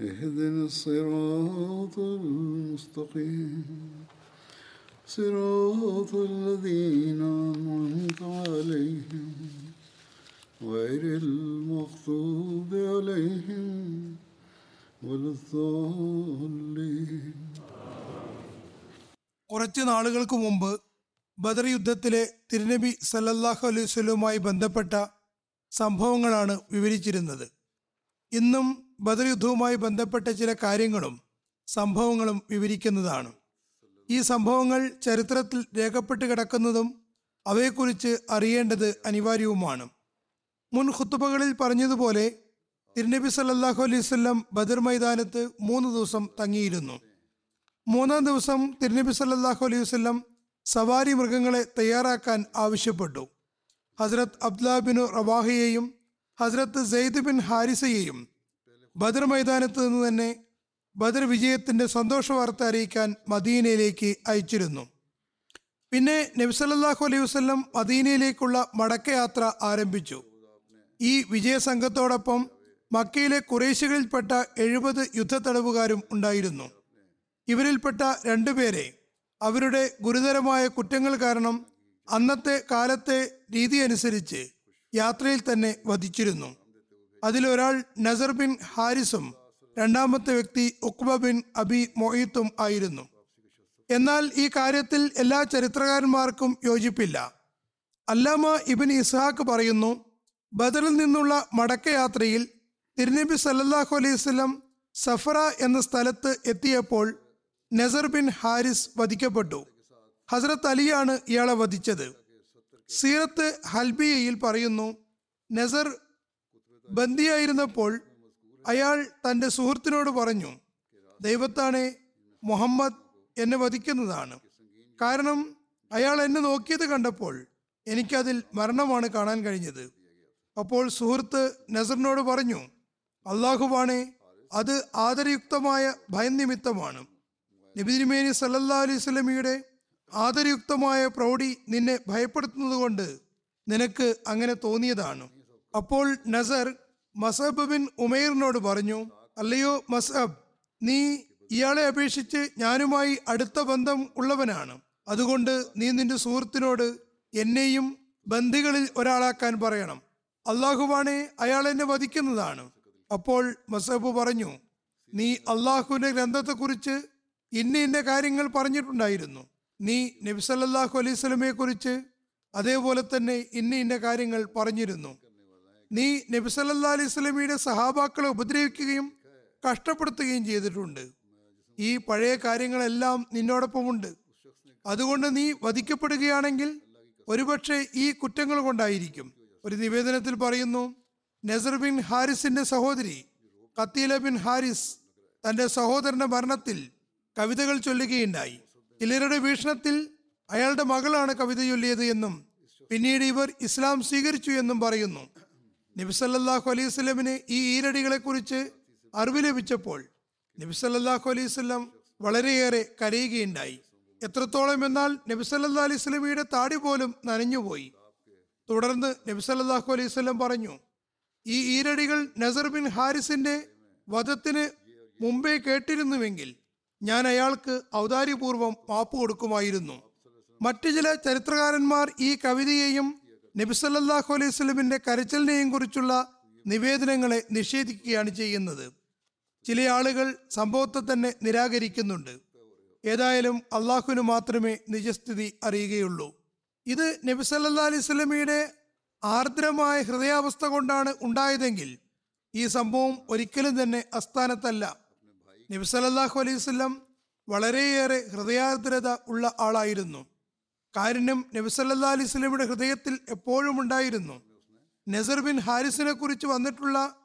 اهدنا الصراط المستقيم صراط الذين أنعمت عليهم غير المغضوب عليهم ولا الضالين കുറച്ച് നാളുകൾക്ക് മുമ്പ് ബദർ യുദ്ധത്തിലെ തിരുനബി സല്ലല്ലാഹു അലൈഹി വസല്ലവുമായി ബന്ധപ്പെട്ട സംഭവങ്ങളാണ് വിവരിച്ചിരുന്നത് ഇന്നും ബദർ യുദ്ധവുമായി ബന്ധപ്പെട്ട ചില കാര്യങ്ങളും സംഭവങ്ങളും വിവരിക്കുന്നതാണ്. ഈ സംഭവങ്ങൾ ചരിത്രത്തിൽ രേഖപ്പെട്ട് കിടക്കുന്നതും അവയെക്കുറിച്ച് അറിയേണ്ടത് അനിവാര്യവുമാണ്. മുൻ ഖുത്തുബകളിൽ പറഞ്ഞതുപോലെ തിരുനബി സല്ലാഹു അലൈഹി വസല്ലം ബദർ മൈതാനത്ത് മൂന്ന് ദിവസം തങ്ങിയിരുന്നു. മൂന്നാം ദിവസം തിരുനബി സല്ലാഹു അലൈഹി വസല്ലം സവാരി മൃഗങ്ങളെ തയ്യാറാക്കാൻ ആവശ്യപ്പെട്ടു. ഹസ്രത്ത് അബ്ദുല്ലാ ബിൻ റവാഹയെയും ഹസ്രത്ത് സെയ്ദ് ബിൻ ഹാരിസയെയും ബദർ മൈതാനത്ത് നിന്ന് തന്നെ ബദർ വിജയത്തിന്റെ സന്തോഷ വാർത്ത അറിയിക്കാൻ മദീനയിലേക്ക് അയച്ചിരുന്നു. പിന്നെ നബി സല്ലല്ലാഹു അലൈഹി വസല്ലം മദീനയിലേക്കുള്ള മടക്കയാത്ര ആരംഭിച്ചു. ഈ വിജയസംഘത്തോടൊപ്പം മക്കയിലെ കുറേശികളിൽപ്പെട്ട എഴുപത് യുദ്ധത്തടവുകാരും ഉണ്ടായിരുന്നു. ഇവരിൽപ്പെട്ട രണ്ടുപേരെ അവരുടെ ഗുരുതരമായ കുറ്റങ്ങൾ കാരണം അന്നത്തെ കാലത്തെ രീതി അനുസരിച്ച് യാത്രയിൽ തന്നെ വധിച്ചിരുന്നു. അതിലൊരാൾ നസർ ബിൻ ഹാരിസും രണ്ടാമത്തെ വ്യക്തി ഉക്ബ ബിൻ അബി മൊയ്ത്തും ആയിരുന്നു. എന്നാൽ ഈ കാര്യത്തിൽ എല്ലാ ചരിത്രകാരന്മാർക്കും യോജിപ്പില്ല. അല്ലാമ ഇബിൻ ഇസ്ഹാഖ് പറയുന്നു ബദറിൽ നിന്നുള്ള മടക്കയാത്രയിൽ തിരുനബി സല്ലാഹു അലൈഹി സഫറ എന്ന സ്ഥലത്ത് എത്തിയപ്പോൾ നസർ ബിൻ ഹാരിസ് വധിക്കപ്പെട്ടു. ഹസ്രത്ത് അലിയാണ് ഇയാളെ വധിച്ചത്. സീറത്ത് ഹൽബിയയിൽ പറയുന്നു നസർ ബന്ദിയായിരുന്നപ്പോൾ അയാൾ തന്റെ സുഹൃത്തിനോട് പറഞ്ഞു ദൈവത്താണെ മുഹമ്മദ് എന്നെ വധിക്കുന്നതാണ്. കാരണം അയാൾ എന്നെ നോക്കിയത് കണ്ടപ്പോൾ എനിക്കതിൽ മരണമാണ് കാണാൻ കഴിഞ്ഞത്. അപ്പോൾ സുഹൃത്ത് നസറിനോട് പറഞ്ഞു അള്ളാഹുവാണെ അത് ആദരയുക്തമായ ഭയം നിമിത്തമാണ് നബിതിരുമേനി സല്ലല്ലാ അലൈഹി സ്വലമിയുടെ ആദരയുക്തമായ പ്രൗഢി നിന്നെ ഭയപ്പെടുത്തുന്നത് കൊണ്ട് നിനക്ക് അങ്ങനെ തോന്നിയതാണ്. അപ്പോൾ നസർ മസബ് ബിൻ ഉമേറിനോട് പറഞ്ഞു അല്ലയോ മസബ് നീ ഇയാളെ അപേക്ഷിച്ച് ഞാനുമായി അടുത്ത ബന്ധം ഉള്ളവനാണ്. അതുകൊണ്ട് നീ നിന്റെ സുഹൃത്തിനോട് എന്നെയും ബന്ധികളിൽ ഒരാളാക്കാൻ പറയണം. അള്ളാഹുവാണെ അയാൾ എന്നെ വധിക്കുന്നതാണ്. അപ്പോൾ മസബ് പറഞ്ഞു നീ അള്ളാഹുവിന്റെ ഗ്രന്ഥത്തെക്കുറിച്ച് ഇന്ന ഇന്ന കാര്യങ്ങൾ പറഞ്ഞിട്ടുണ്ടായിരുന്നു. നീ നബിസല്ലാഹു അലൈഹി സ്വലമയെ കുറിച്ച് അതേപോലെ തന്നെ ഇന്ന ഇന്ന കാര്യങ്ങൾ പറഞ്ഞിരുന്നു. നീ നബിസല്ലാ അലൈഹി സ്വലമിയുടെ സഹാബാക്കളെ ഉപദ്രവിക്കുകയും കഷ്ടപ്പെടുത്തുകയും ചെയ്തിട്ടുണ്ട്. ഈ പഴയ കാര്യങ്ങളെല്ലാം നിന്നോടൊപ്പമുണ്ട്. അതുകൊണ്ട് നീ വധിക്കപ്പെടുകയാണെങ്കിൽ ഒരുപക്ഷെ ഈ കുറ്റങ്ങൾ കൊണ്ടായിരിക്കും. ഒരു നിവേദനത്തിൽ പറയുന്നു നസർ ബിൻ ഹാരിസിന്റെ സഹോദരി കത്തീല ബിൻ ഹാരിസ് തന്റെ സഹോദരന്റെ മരണത്തിൽ കവിതകൾ ചൊല്ലുകയുണ്ടായി. ചിലരുടെ വീക്ഷണത്തിൽ അയാളുടെ മകളാണ് കവിത ചൊല്ലിയത് എന്നും പിന്നീട് ഇവർ ഇസ്ലാം സ്വീകരിച്ചു എന്നും പറയുന്നു. നബിസല്ലാഹു അലൈഹി സ്വലമിന് ഈ ഈരടികളെ കുറിച്ച് അറിവ് ലഭിച്ചപ്പോൾ നബിസല്ലാഹു അലൈഹി സ്വലം വളരെയേറെ കരയുകയുണ്ടായി. എത്രത്തോളം എന്നാൽ നബിസല്ലാ അലൈഹി സ്വലമിയുടെ താടി പോലും നനഞ്ഞുപോയി. തുടർന്ന് നബിസല്ലാഹു അലൈഹി സ്വലം പറഞ്ഞു ഈ ഈരടികൾ നസർ ബിൻ ഹാരിസിന്റെ വധത്തിന് മുമ്പേ കേട്ടിരുന്നുവെങ്കിൽ ഞാൻ അയാൾക്ക് ഔദാര്യപൂർവം മാപ്പ് കൊടുക്കുമായിരുന്നു. മറ്റു ചില ചരിത്രകാരന്മാർ ഈ കവിതയെയും നബിസല്ലാഹു അലൈഹി സ്വലമിന്റെ കരച്ചിലിനെയും കുറിച്ചുള്ള നിവേദനങ്ങളെ നിഷേധിക്കുകയാണ് ചെയ്യുന്നത്. ചില ആളുകൾ സംഭവത്തെ തന്നെ നിരാകരിക്കുന്നുണ്ട്. ഏതായാലും അള്ളാഹുവിന് മാത്രമേ നിജസ്ഥിതി അറിയുകയുള്ളൂ. ഇത് നബി സല്ലാ അലൈഹി സ്വലമിയുടെ ആർദ്രമായ ഹൃദയാവസ്ഥ കൊണ്ടാണ് ഉണ്ടായതെങ്കിൽ ഈ സംഭവം ഒരിക്കലും തന്നെ അസ്ഥാനത്തല്ല നബി സല്ലല്ലാഹു അലൈഹി വസല്ലം വളരെയേറെ ഹൃദയാർദ്രത ഉള്ള ആളായിരുന്നു. കാരുണ്യം നബിസല്ലാ അലിസ്ലമിയുടെ ഹൃദയത്തിൽ എപ്പോഴും ഉണ്ടായിരുന്നു. നസർ ബിൻ ഹാരിസിനെ കുറിച്ച് വന്നിട്ടുള്ള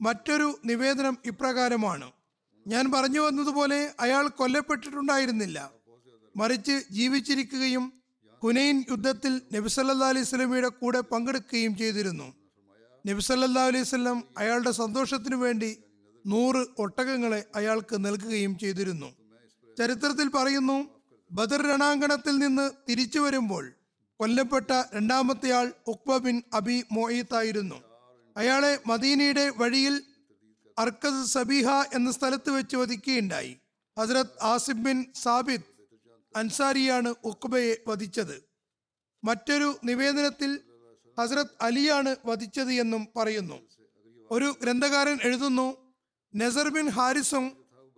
മറ്റൊരു നിവേദനം ഇപ്രകാരമാണ്. ഞാൻ പറഞ്ഞു വന്നതുപോലെ അയാൾ കൊല്ലപ്പെട്ടിട്ടുണ്ടായിരുന്നില്ല. മറിച്ച് ജീവിച്ചിരിക്കുകയും ഹുനൈൻ യുദ്ധത്തിൽ നബിസല്ലാ അലൈഹി സ്വലമിയുടെ കൂടെ പങ്കെടുക്കുകയും ചെയ്തിരുന്നു. നബിസല്ലാ അലൈഹി സ്വലം അയാളുടെ സന്തോഷത്തിനു വേണ്ടി നൂറ് ഒട്ടകങ്ങളെ അയാൾക്ക് നൽകുകയും ചെയ്തിരുന്നു. ചരിത്രത്തിൽ പറയുന്നു ബദർ രണാങ്കണത്തിൽ നിന്ന് തിരിച്ചു വരുമ്പോൾ കൊല്ലപ്പെട്ട രണ്ടാമത്തെയാൾ ഉക്ബ ബിൻ അബി മോയിത്തായിരുന്നു അയാളെ മദീനയുടെ വഴിയിൽ അർക്കസ് സബീഹ എന്ന സ്ഥലത്ത് വെച്ച് വധിക്കുകയുണ്ടായി. ഹസ്രത് ആസിബ് ബിൻ സാബിദ് അൻസാരിയാണ് ഉക്ബയെ വധിച്ചത്. മറ്റൊരു നിവേദനത്തിൽ ഹസ്രത് അലിയാണ് വധിച്ചത് എന്നും പറയുന്നു. ഒരു ഗ്രന്ഥകാരൻ എഴുതുന്നു നസർ ബിൻ ഹാരിസും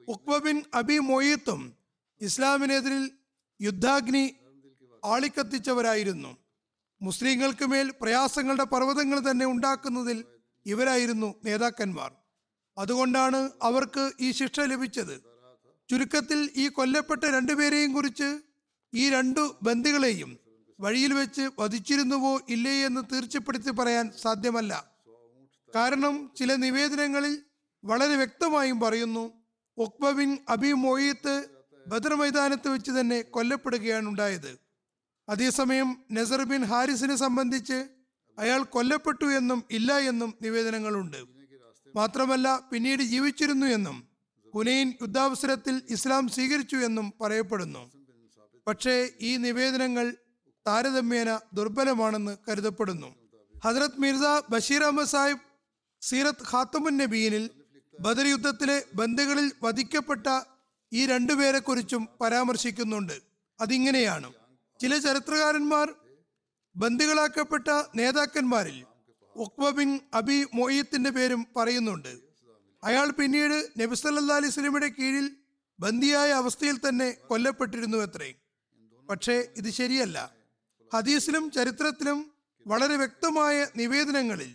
ഉക്ബ ബിൻ അബി മൊയ്യത്തും ഇസ്ലാമിനെതിരിൽ യുദ്ധാഗ്നി ആളിക്കത്തിച്ചവരായിരുന്നു. മുസ്ലിങ്ങൾക്ക് മേൽ പ്രയാസങ്ങളുടെ പർവതങ്ങൾ തന്നെ ഉണ്ടാക്കുന്നതിൽ ഇവരായിരുന്നു നേതാക്കന്മാർ. അതുകൊണ്ടാണ് അവർക്ക് ഈ ശിക്ഷ ലഭിച്ചത്. ചുരുക്കത്തിൽ ഈ കൊല്ലപ്പെട്ട രണ്ടുപേരെയും കുറിച്ച് ഈ രണ്ടു ബന്ദികളെയും വഴിയിൽ വെച്ച് വധിച്ചിരുന്നുവോ ഇല്ലേ എന്ന് തീർച്ചപ്പെടുത്തി പറയാൻ സാധ്യമല്ല. കാരണം ചില നിവേദനങ്ങളിൽ വളരെ വ്യക്തമായും പറയുന്നു Uqba bin Abi Muayt Badr മൈതാനത്ത് വെച്ച് തന്നെ കൊല്ലപ്പെടുകയാണ് ഉണ്ടായത്. അതേസമയം നസർ ബിൻ ഹാരിസിനെ സംബന്ധിച്ച് അയാൾ കൊല്ലപ്പെട്ടു എന്നും ഇല്ല എന്നും നിവേദനങ്ങളുണ്ട്. മാത്രമല്ല പിന്നീട് ജീവിച്ചിരുന്നു എന്നും ഹുനൈൻ യുദ്ധാവസരത്തിൽ ഇസ്ലാം സ്വീകരിച്ചു എന്നും പറയപ്പെടുന്നു. പക്ഷേ ഈ നിവേദനങ്ങൾ താരതമ്യേന ദുർബലമാണെന്ന് കരുതപ്പെടുന്നു. ഹജ്രത് മിർസ ബഷീർ അഹമ്മദ് സാഹിബ് സീറത്ത് ഖാത്തമുൻ നബീനിൽ ബദർ യുദ്ധത്തിലെ ബന്ധുകളിൽ വധിക്കപ്പെട്ട ഈ രണ്ടുപേരെ കുറിച്ചും പരാമർശിക്കുന്നുണ്ട്. അതിങ്ങനെയാണ്. ചില ചരിത്രകാരന്മാർ ബന്ദികളാക്കപ്പെട്ട നേതാക്കന്മാരിൽ ഉക്വ ബിൻ അബി മൊയ്യത്തിന്റെ പേരും പറയുന്നുണ്ട്. അയാൾ പിന്നീട് നബി സല്ലല്ലാഹു അലൈഹി കീഴിൽ ബന്ദിയായ അവസ്ഥയിൽ തന്നെ കൊല്ലപ്പെട്ടിരുന്നു അത്രേ. പക്ഷേ ഇത് ശരിയല്ല. ഹദീസിലും ചരിത്രത്തിലും വളരെ വ്യക്തമായ നിവേദനങ്ങളിൽ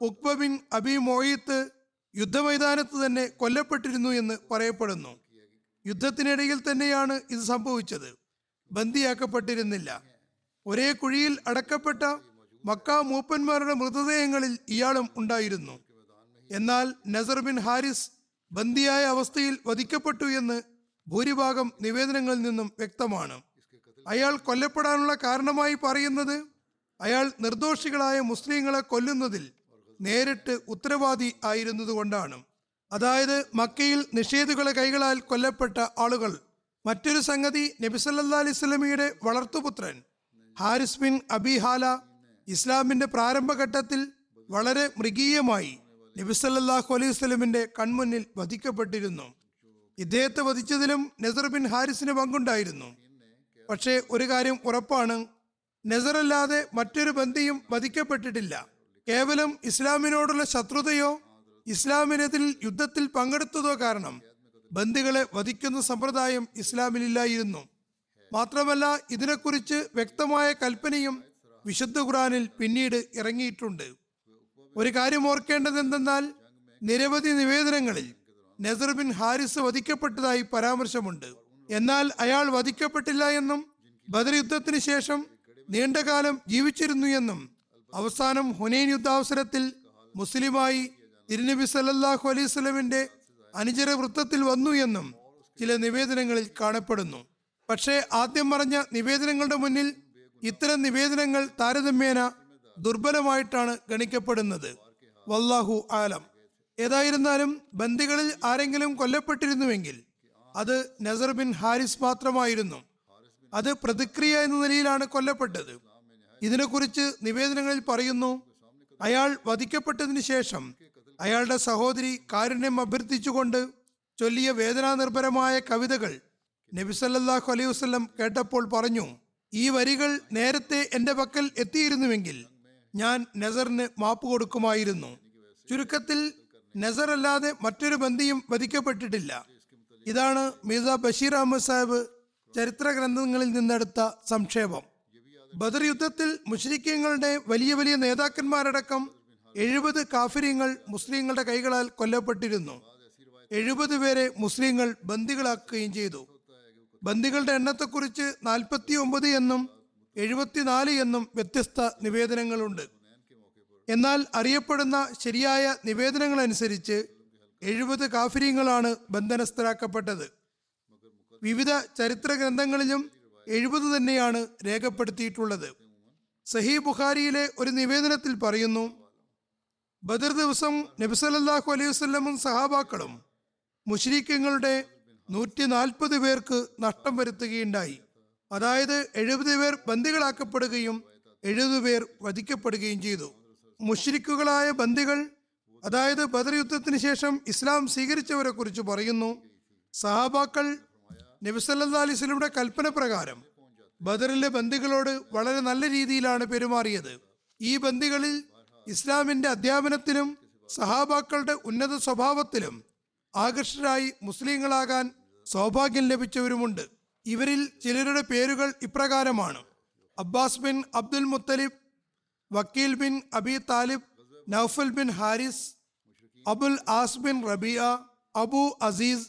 ഉക്ബ ബിൻ അബി മോയിത്ത് യുദ്ധമൈതാനത്ത് തന്നെ കൊല്ലപ്പെട്ടിരുന്നു എന്ന് പറയപ്പെടുന്നു. യുദ്ധത്തിനിടയിൽ തന്നെയാണ് ഇത് സംഭവിച്ചത്. ബന്ദിയാക്കപ്പെട്ടിരുന്നില്ല. ഒരേ കുഴിയിൽ അടക്കപ്പെട്ട മക്ക മൂപ്പന്മാരുടെ മൃതദേഹങ്ങളിൽ ഇയാളും ഉണ്ടായിരുന്നു. എന്നാൽ നസർ ബിൻ ഹാരിസ് ബന്ദിയായ അവസ്ഥയിൽ വധിക്കപ്പെട്ടു എന്ന് ഭൂരിഭാഗം നിവേദനങ്ങളിൽ നിന്നും വ്യക്തമാണ്. അയാൾ കൊല്ലപ്പെടാനുള്ള കാരണമായി പറയുന്നത് അയാൾ നിർദോഷികളായ മുസ്ലിങ്ങളെ കൊല്ലുന്നതിൽ നേരിട്ട് ഉത്തരവാദി ആയിരുന്നതുകൊണ്ടാണ്. അതായത് മക്കയിൽ നിഷേധികളെ കൈകളാൽ കൊല്ലപ്പെട്ട ആളുകൾ. മറ്റൊരു സംഗതി നബിസല്ലാ സ്വലമിയുടെ വളർത്തുപുത്രൻ ഹാരിസ് ബിൻ അബി ഹാല ഇസ്ലാമിന്റെ പ്രാരംഭഘട്ടത്തിൽ വളരെ മൃഗീയമായി നബിസല്ലാഹു അലൈഹി വസല്ലമിന്റെ കൺമുന്നിൽ വധിക്കപ്പെട്ടിരുന്നു. ഇദ്ദേഹത്തെ വധിച്ചതിലും നസർ ബിൻ ഹാരിസിന് പങ്കുണ്ടായിരുന്നു. പക്ഷേ ഒരു കാര്യം ഉറപ്പാണ് നസറല്ലാതെ മറ്റൊരു ബന്ധിയും വധിക്കപ്പെട്ടിട്ടില്ല. കേവലം ഇസ്ലാമിനോടുള്ള ശത്രുതയോ ഇസ്ലാമിനെതിരിൽ യുദ്ധത്തിൽ പങ്കെടുത്തതോ കാരണം ബന്ദികളെ വധിക്കുന്ന സമ്പ്രദായം ഇസ്ലാമിലില്ലായിരുന്നു. മാത്രമല്ല ഇതിനെക്കുറിച്ച് വ്യക്തമായ കൽപ്പനയും വിശുദ്ധ ഖുറാനിൽ പിന്നീട് ഇറങ്ങിയിട്ടുണ്ട്. ഒരു കാര്യം ഓർക്കേണ്ടത് എന്തെന്നാൽ നിരവധി നിവേദനങ്ങളിൽ നസർ ബിൻ ഹാരിസ് വധിക്കപ്പെട്ടതായി പരാമർശമുണ്ട്. എന്നാൽ അയാൾ വധിക്കപ്പെട്ടില്ല എന്നും ബദർ യുദ്ധത്തിന് ശേഷം നീണ്ടകാലം ജീവിച്ചിരുന്നു എന്നും അവസാനം ഹുനൈൻ യുദ്ധാവസരത്തിൽ മുസ്ലിമായി തിരുനബി സല്ലല്ലാഹു അലൈഹി സ്വലമിന്റെ അനുചര വൃത്തത്തിൽ വന്നു എന്നും ചില നിവേദനങ്ങളിൽ കാണപ്പെടുന്നു. പക്ഷേ ആദ്യം പറഞ്ഞ നിവേദനങ്ങളുടെ മുന്നിൽ ഇത്തരം നിവേദനങ്ങൾ താരതമ്യേന ദുർബലമായിട്ടാണ് ഗണിക്കപ്പെടുന്നത്. വല്ലാഹു ആലം. ഏതായിരുന്നാലും ബന്ദികളിൽ ആരെങ്കിലും കൊല്ലപ്പെട്ടിരുന്നുവെങ്കിൽ അത് നസർ ബിൻ ഹാരിസ് മാത്രമായിരുന്നു. അത് പ്രതിക്രിയ എന്ന നിലയിലാണ് കൊല്ലപ്പെട്ടത്. ഇതിനെക്കുറിച്ച് നിവേദനങ്ങളിൽ പറയുന്നു അയാൾ വധിക്കപ്പെട്ടതിന് ശേഷം അയാളുടെ സഹോദരി കാരുണ്യം അഭ്യർത്ഥിച്ചുകൊണ്ട് ചൊല്ലിയ വേദനാനിർഭരമായ കവിതകൾ നബി സല്ലല്ലാഹു അലൈഹി വസ്ലം കേട്ടപ്പോൾ പറഞ്ഞു ഈ വരികൾ നേരത്തെ എന്റെ പക്കൽ എത്തിയിരുന്നുവെങ്കിൽ ഞാൻ നസറിന് മാപ്പ് കൊടുക്കുമായിരുന്നു. ചുരുക്കത്തിൽ നസർ അല്ലാതെ മറ്റൊരു ബന്ധിയും വധിക്കപ്പെട്ടിട്ടില്ല. ഇതാണ് മിർസ ബഷീർ അഹമ്മദ് സാഹിബ് ചരിത്ര ഗ്രന്ഥങ്ങളിൽ നിന്നെടുത്ത സംക്ഷേപം. ബദർ യുദ്ധത്തിൽ മുഷരിക്കങ്ങളുടെ വലിയ വലിയ നേതാക്കന്മാരടക്കം എഴുപത് കാഫര്യങ്ങൾ മുസ്ലിങ്ങളുടെ കൈകളാൽ കൊല്ലപ്പെട്ടിരുന്നു. എഴുപത് പേരെ മുസ്ലിങ്ങൾ ബന്ദികളാക്കുകയും ചെയ്തു. ബന്ദികളുടെ എണ്ണത്തെക്കുറിച്ച് നാൽപ്പത്തി ഒമ്പത് എന്നും എഴുപത്തിനാല് എന്നും വ്യത്യസ്ത നിവേദനങ്ങളുണ്ട്. എന്നാൽ അറിയപ്പെടുന്ന ശരിയായ നിവേദനങ്ങൾ അനുസരിച്ച് എഴുപത് കാഫര്യങ്ങളാണ് ബന്ധനസ്ഥരാക്കപ്പെട്ടത്. വിവിധ ചരിത്ര ഗ്രന്ഥങ്ങളിലും എഴുപത് തന്നെയാണ് രേഖപ്പെടുത്തിയിട്ടുള്ളത്. സഹി ബുഖാരിയിലെ ഒരു നിവേദനത്തിൽ പറയുന്നു ബദർ ദിവസം നബിസലല്ലാഹു അലൈഹി വസ്ലമും സഹാബാക്കളും മുഷ്രീഖ്യങ്ങളുടെ നൂറ്റി നാൽപ്പത് പേർക്ക് നഷ്ടം വരുത്തുകയുണ്ടായി. അതായത് എഴുപത് പേർ ബന്ദികളാക്കപ്പെടുകയും എഴുപത് പേർ വധിക്കപ്പെടുകയും ചെയ്തു. മുഷ്രിക്കുകളായ ബന്ദികൾ അതായത് ബദർ യുദ്ധത്തിന് ശേഷം ഇസ്ലാം സ്വീകരിച്ചവരെ കുറിച്ച് പറയുന്നു സഹാബാക്കൾ നബിസല്ലാ അലിസ്ലമിയുടെ കൽപ്പന പ്രകാരം ബദറിലെ ബന്ദികളോട് വളരെ നല്ല രീതിയിലാണ് പെരുമാറിയത്. ഈ ബന്ദികളിൽ ഇസ്ലാമിന്റെ അധ്യാപനത്തിലും സഹാബാക്കളുടെ ഉന്നത സ്വഭാവത്തിലും ആകർഷകരായി മുസ്ലിങ്ങളാകാൻ സൗഭാഗ്യം ലഭിച്ചവരുമുണ്ട്. ഇവരിൽ ചിലരുടെ പേരുകൾ ഇപ്രകാരമാണ്. Abbas bin Abdul Muttalib Aqil bin Abi Talib Nawfal bin Harith Abul As bin Rabia Abu Aziz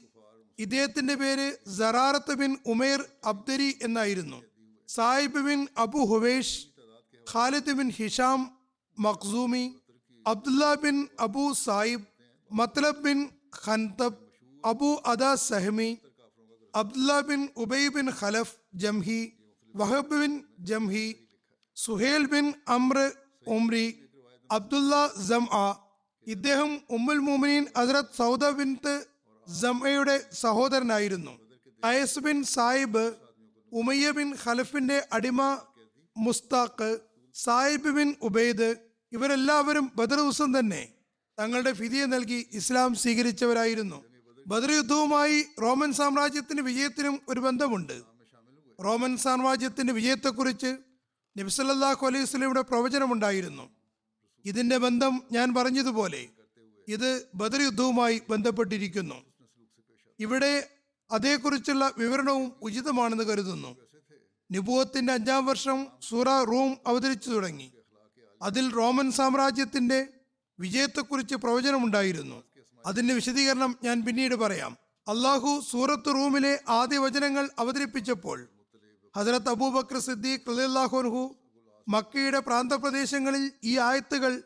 ഇദ്ദേഹത്തിന്റെ പേര് സറാറത്ത് ബിൻ ഉമേർ അബ്ദരി എന്നായിരുന്നു. Saib bin Abu Huwaysh Khalid bin Hisham Makhzumi Abdullah bin Abu Saib Muttalib bin Hantab Abu Wada Sahmi Abdullah bin Ubay bin Khalaf Jumahi Wahb bin Jumahi Suhail bin Amr Umri Abdullah ജം ഇദ്ദേഹം ഉമ്മുൽ മുമിനീൻ Hazrat Sauda bin ജംഅയുടെ സഹോദരനായിരുന്നു. Ayas bin Saib Umayya bin ഖലഫിന്റെ അടിമ Mushtaq സായിബ് bin Ubaid ഇവരെല്ലാവരും ബദർ ദിവസം തന്നെ തങ്ങളുടെ ഫിതിയെ നൽകി ഇസ്ലാം സ്വീകരിച്ചവരായിരുന്നു. ബദർ യുദ്ധവുമായി റോമൻ സാമ്രാജ്യത്തിന്റെ വിജയത്തിനും ഒരു ബന്ധമുണ്ട്. റോമൻ സാമ്രാജ്യത്തിന്റെ വിജയത്തെക്കുറിച്ച് നബ്സല്ലാഹു അലൈഹി സ്വലമിയുടെ പ്രവചനമുണ്ടായിരുന്നു. ഇതിന്റെ ബന്ധം ഞാൻ പറഞ്ഞതുപോലെ ഇത് ബദർ യുദ്ധവുമായി ബന്ധപ്പെട്ടിരിക്കുന്നു. ഇവിടെ അതേക്കുറിച്ചുള്ള വിവരണവും ഉചിതമാണെന്ന് കരുതുന്നു. നിബുവത്തിന്റെ അഞ്ചാം വർഷം സൂറ റൂം അവതരിച്ചു തുടങ്ങി. അതിൽ റോമൻ സാമ്രാജ്യത്തിന്റെ വിജയത്തെക്കുറിച്ച് പ്രവചനമുണ്ടായിരുന്നു. അതിന്റെ വിശദീകരണം ഞാൻ പിന്നീട് പറയാം. അള്ളാഹു സൂറത്ത് റൂമിലെ ആദ്യ വചനങ്ങൾ അവതരിപ്പിച്ചപ്പോൾ ഹസരത്ത് അബൂബക്കർ സിദ്ദീഖ് റളിയല്ലാഹുഅൻഹു മക്കയുടെ പ്രാന്തപ്രദേശങ്ങളിൽ ഈ ആയത്തുകൾ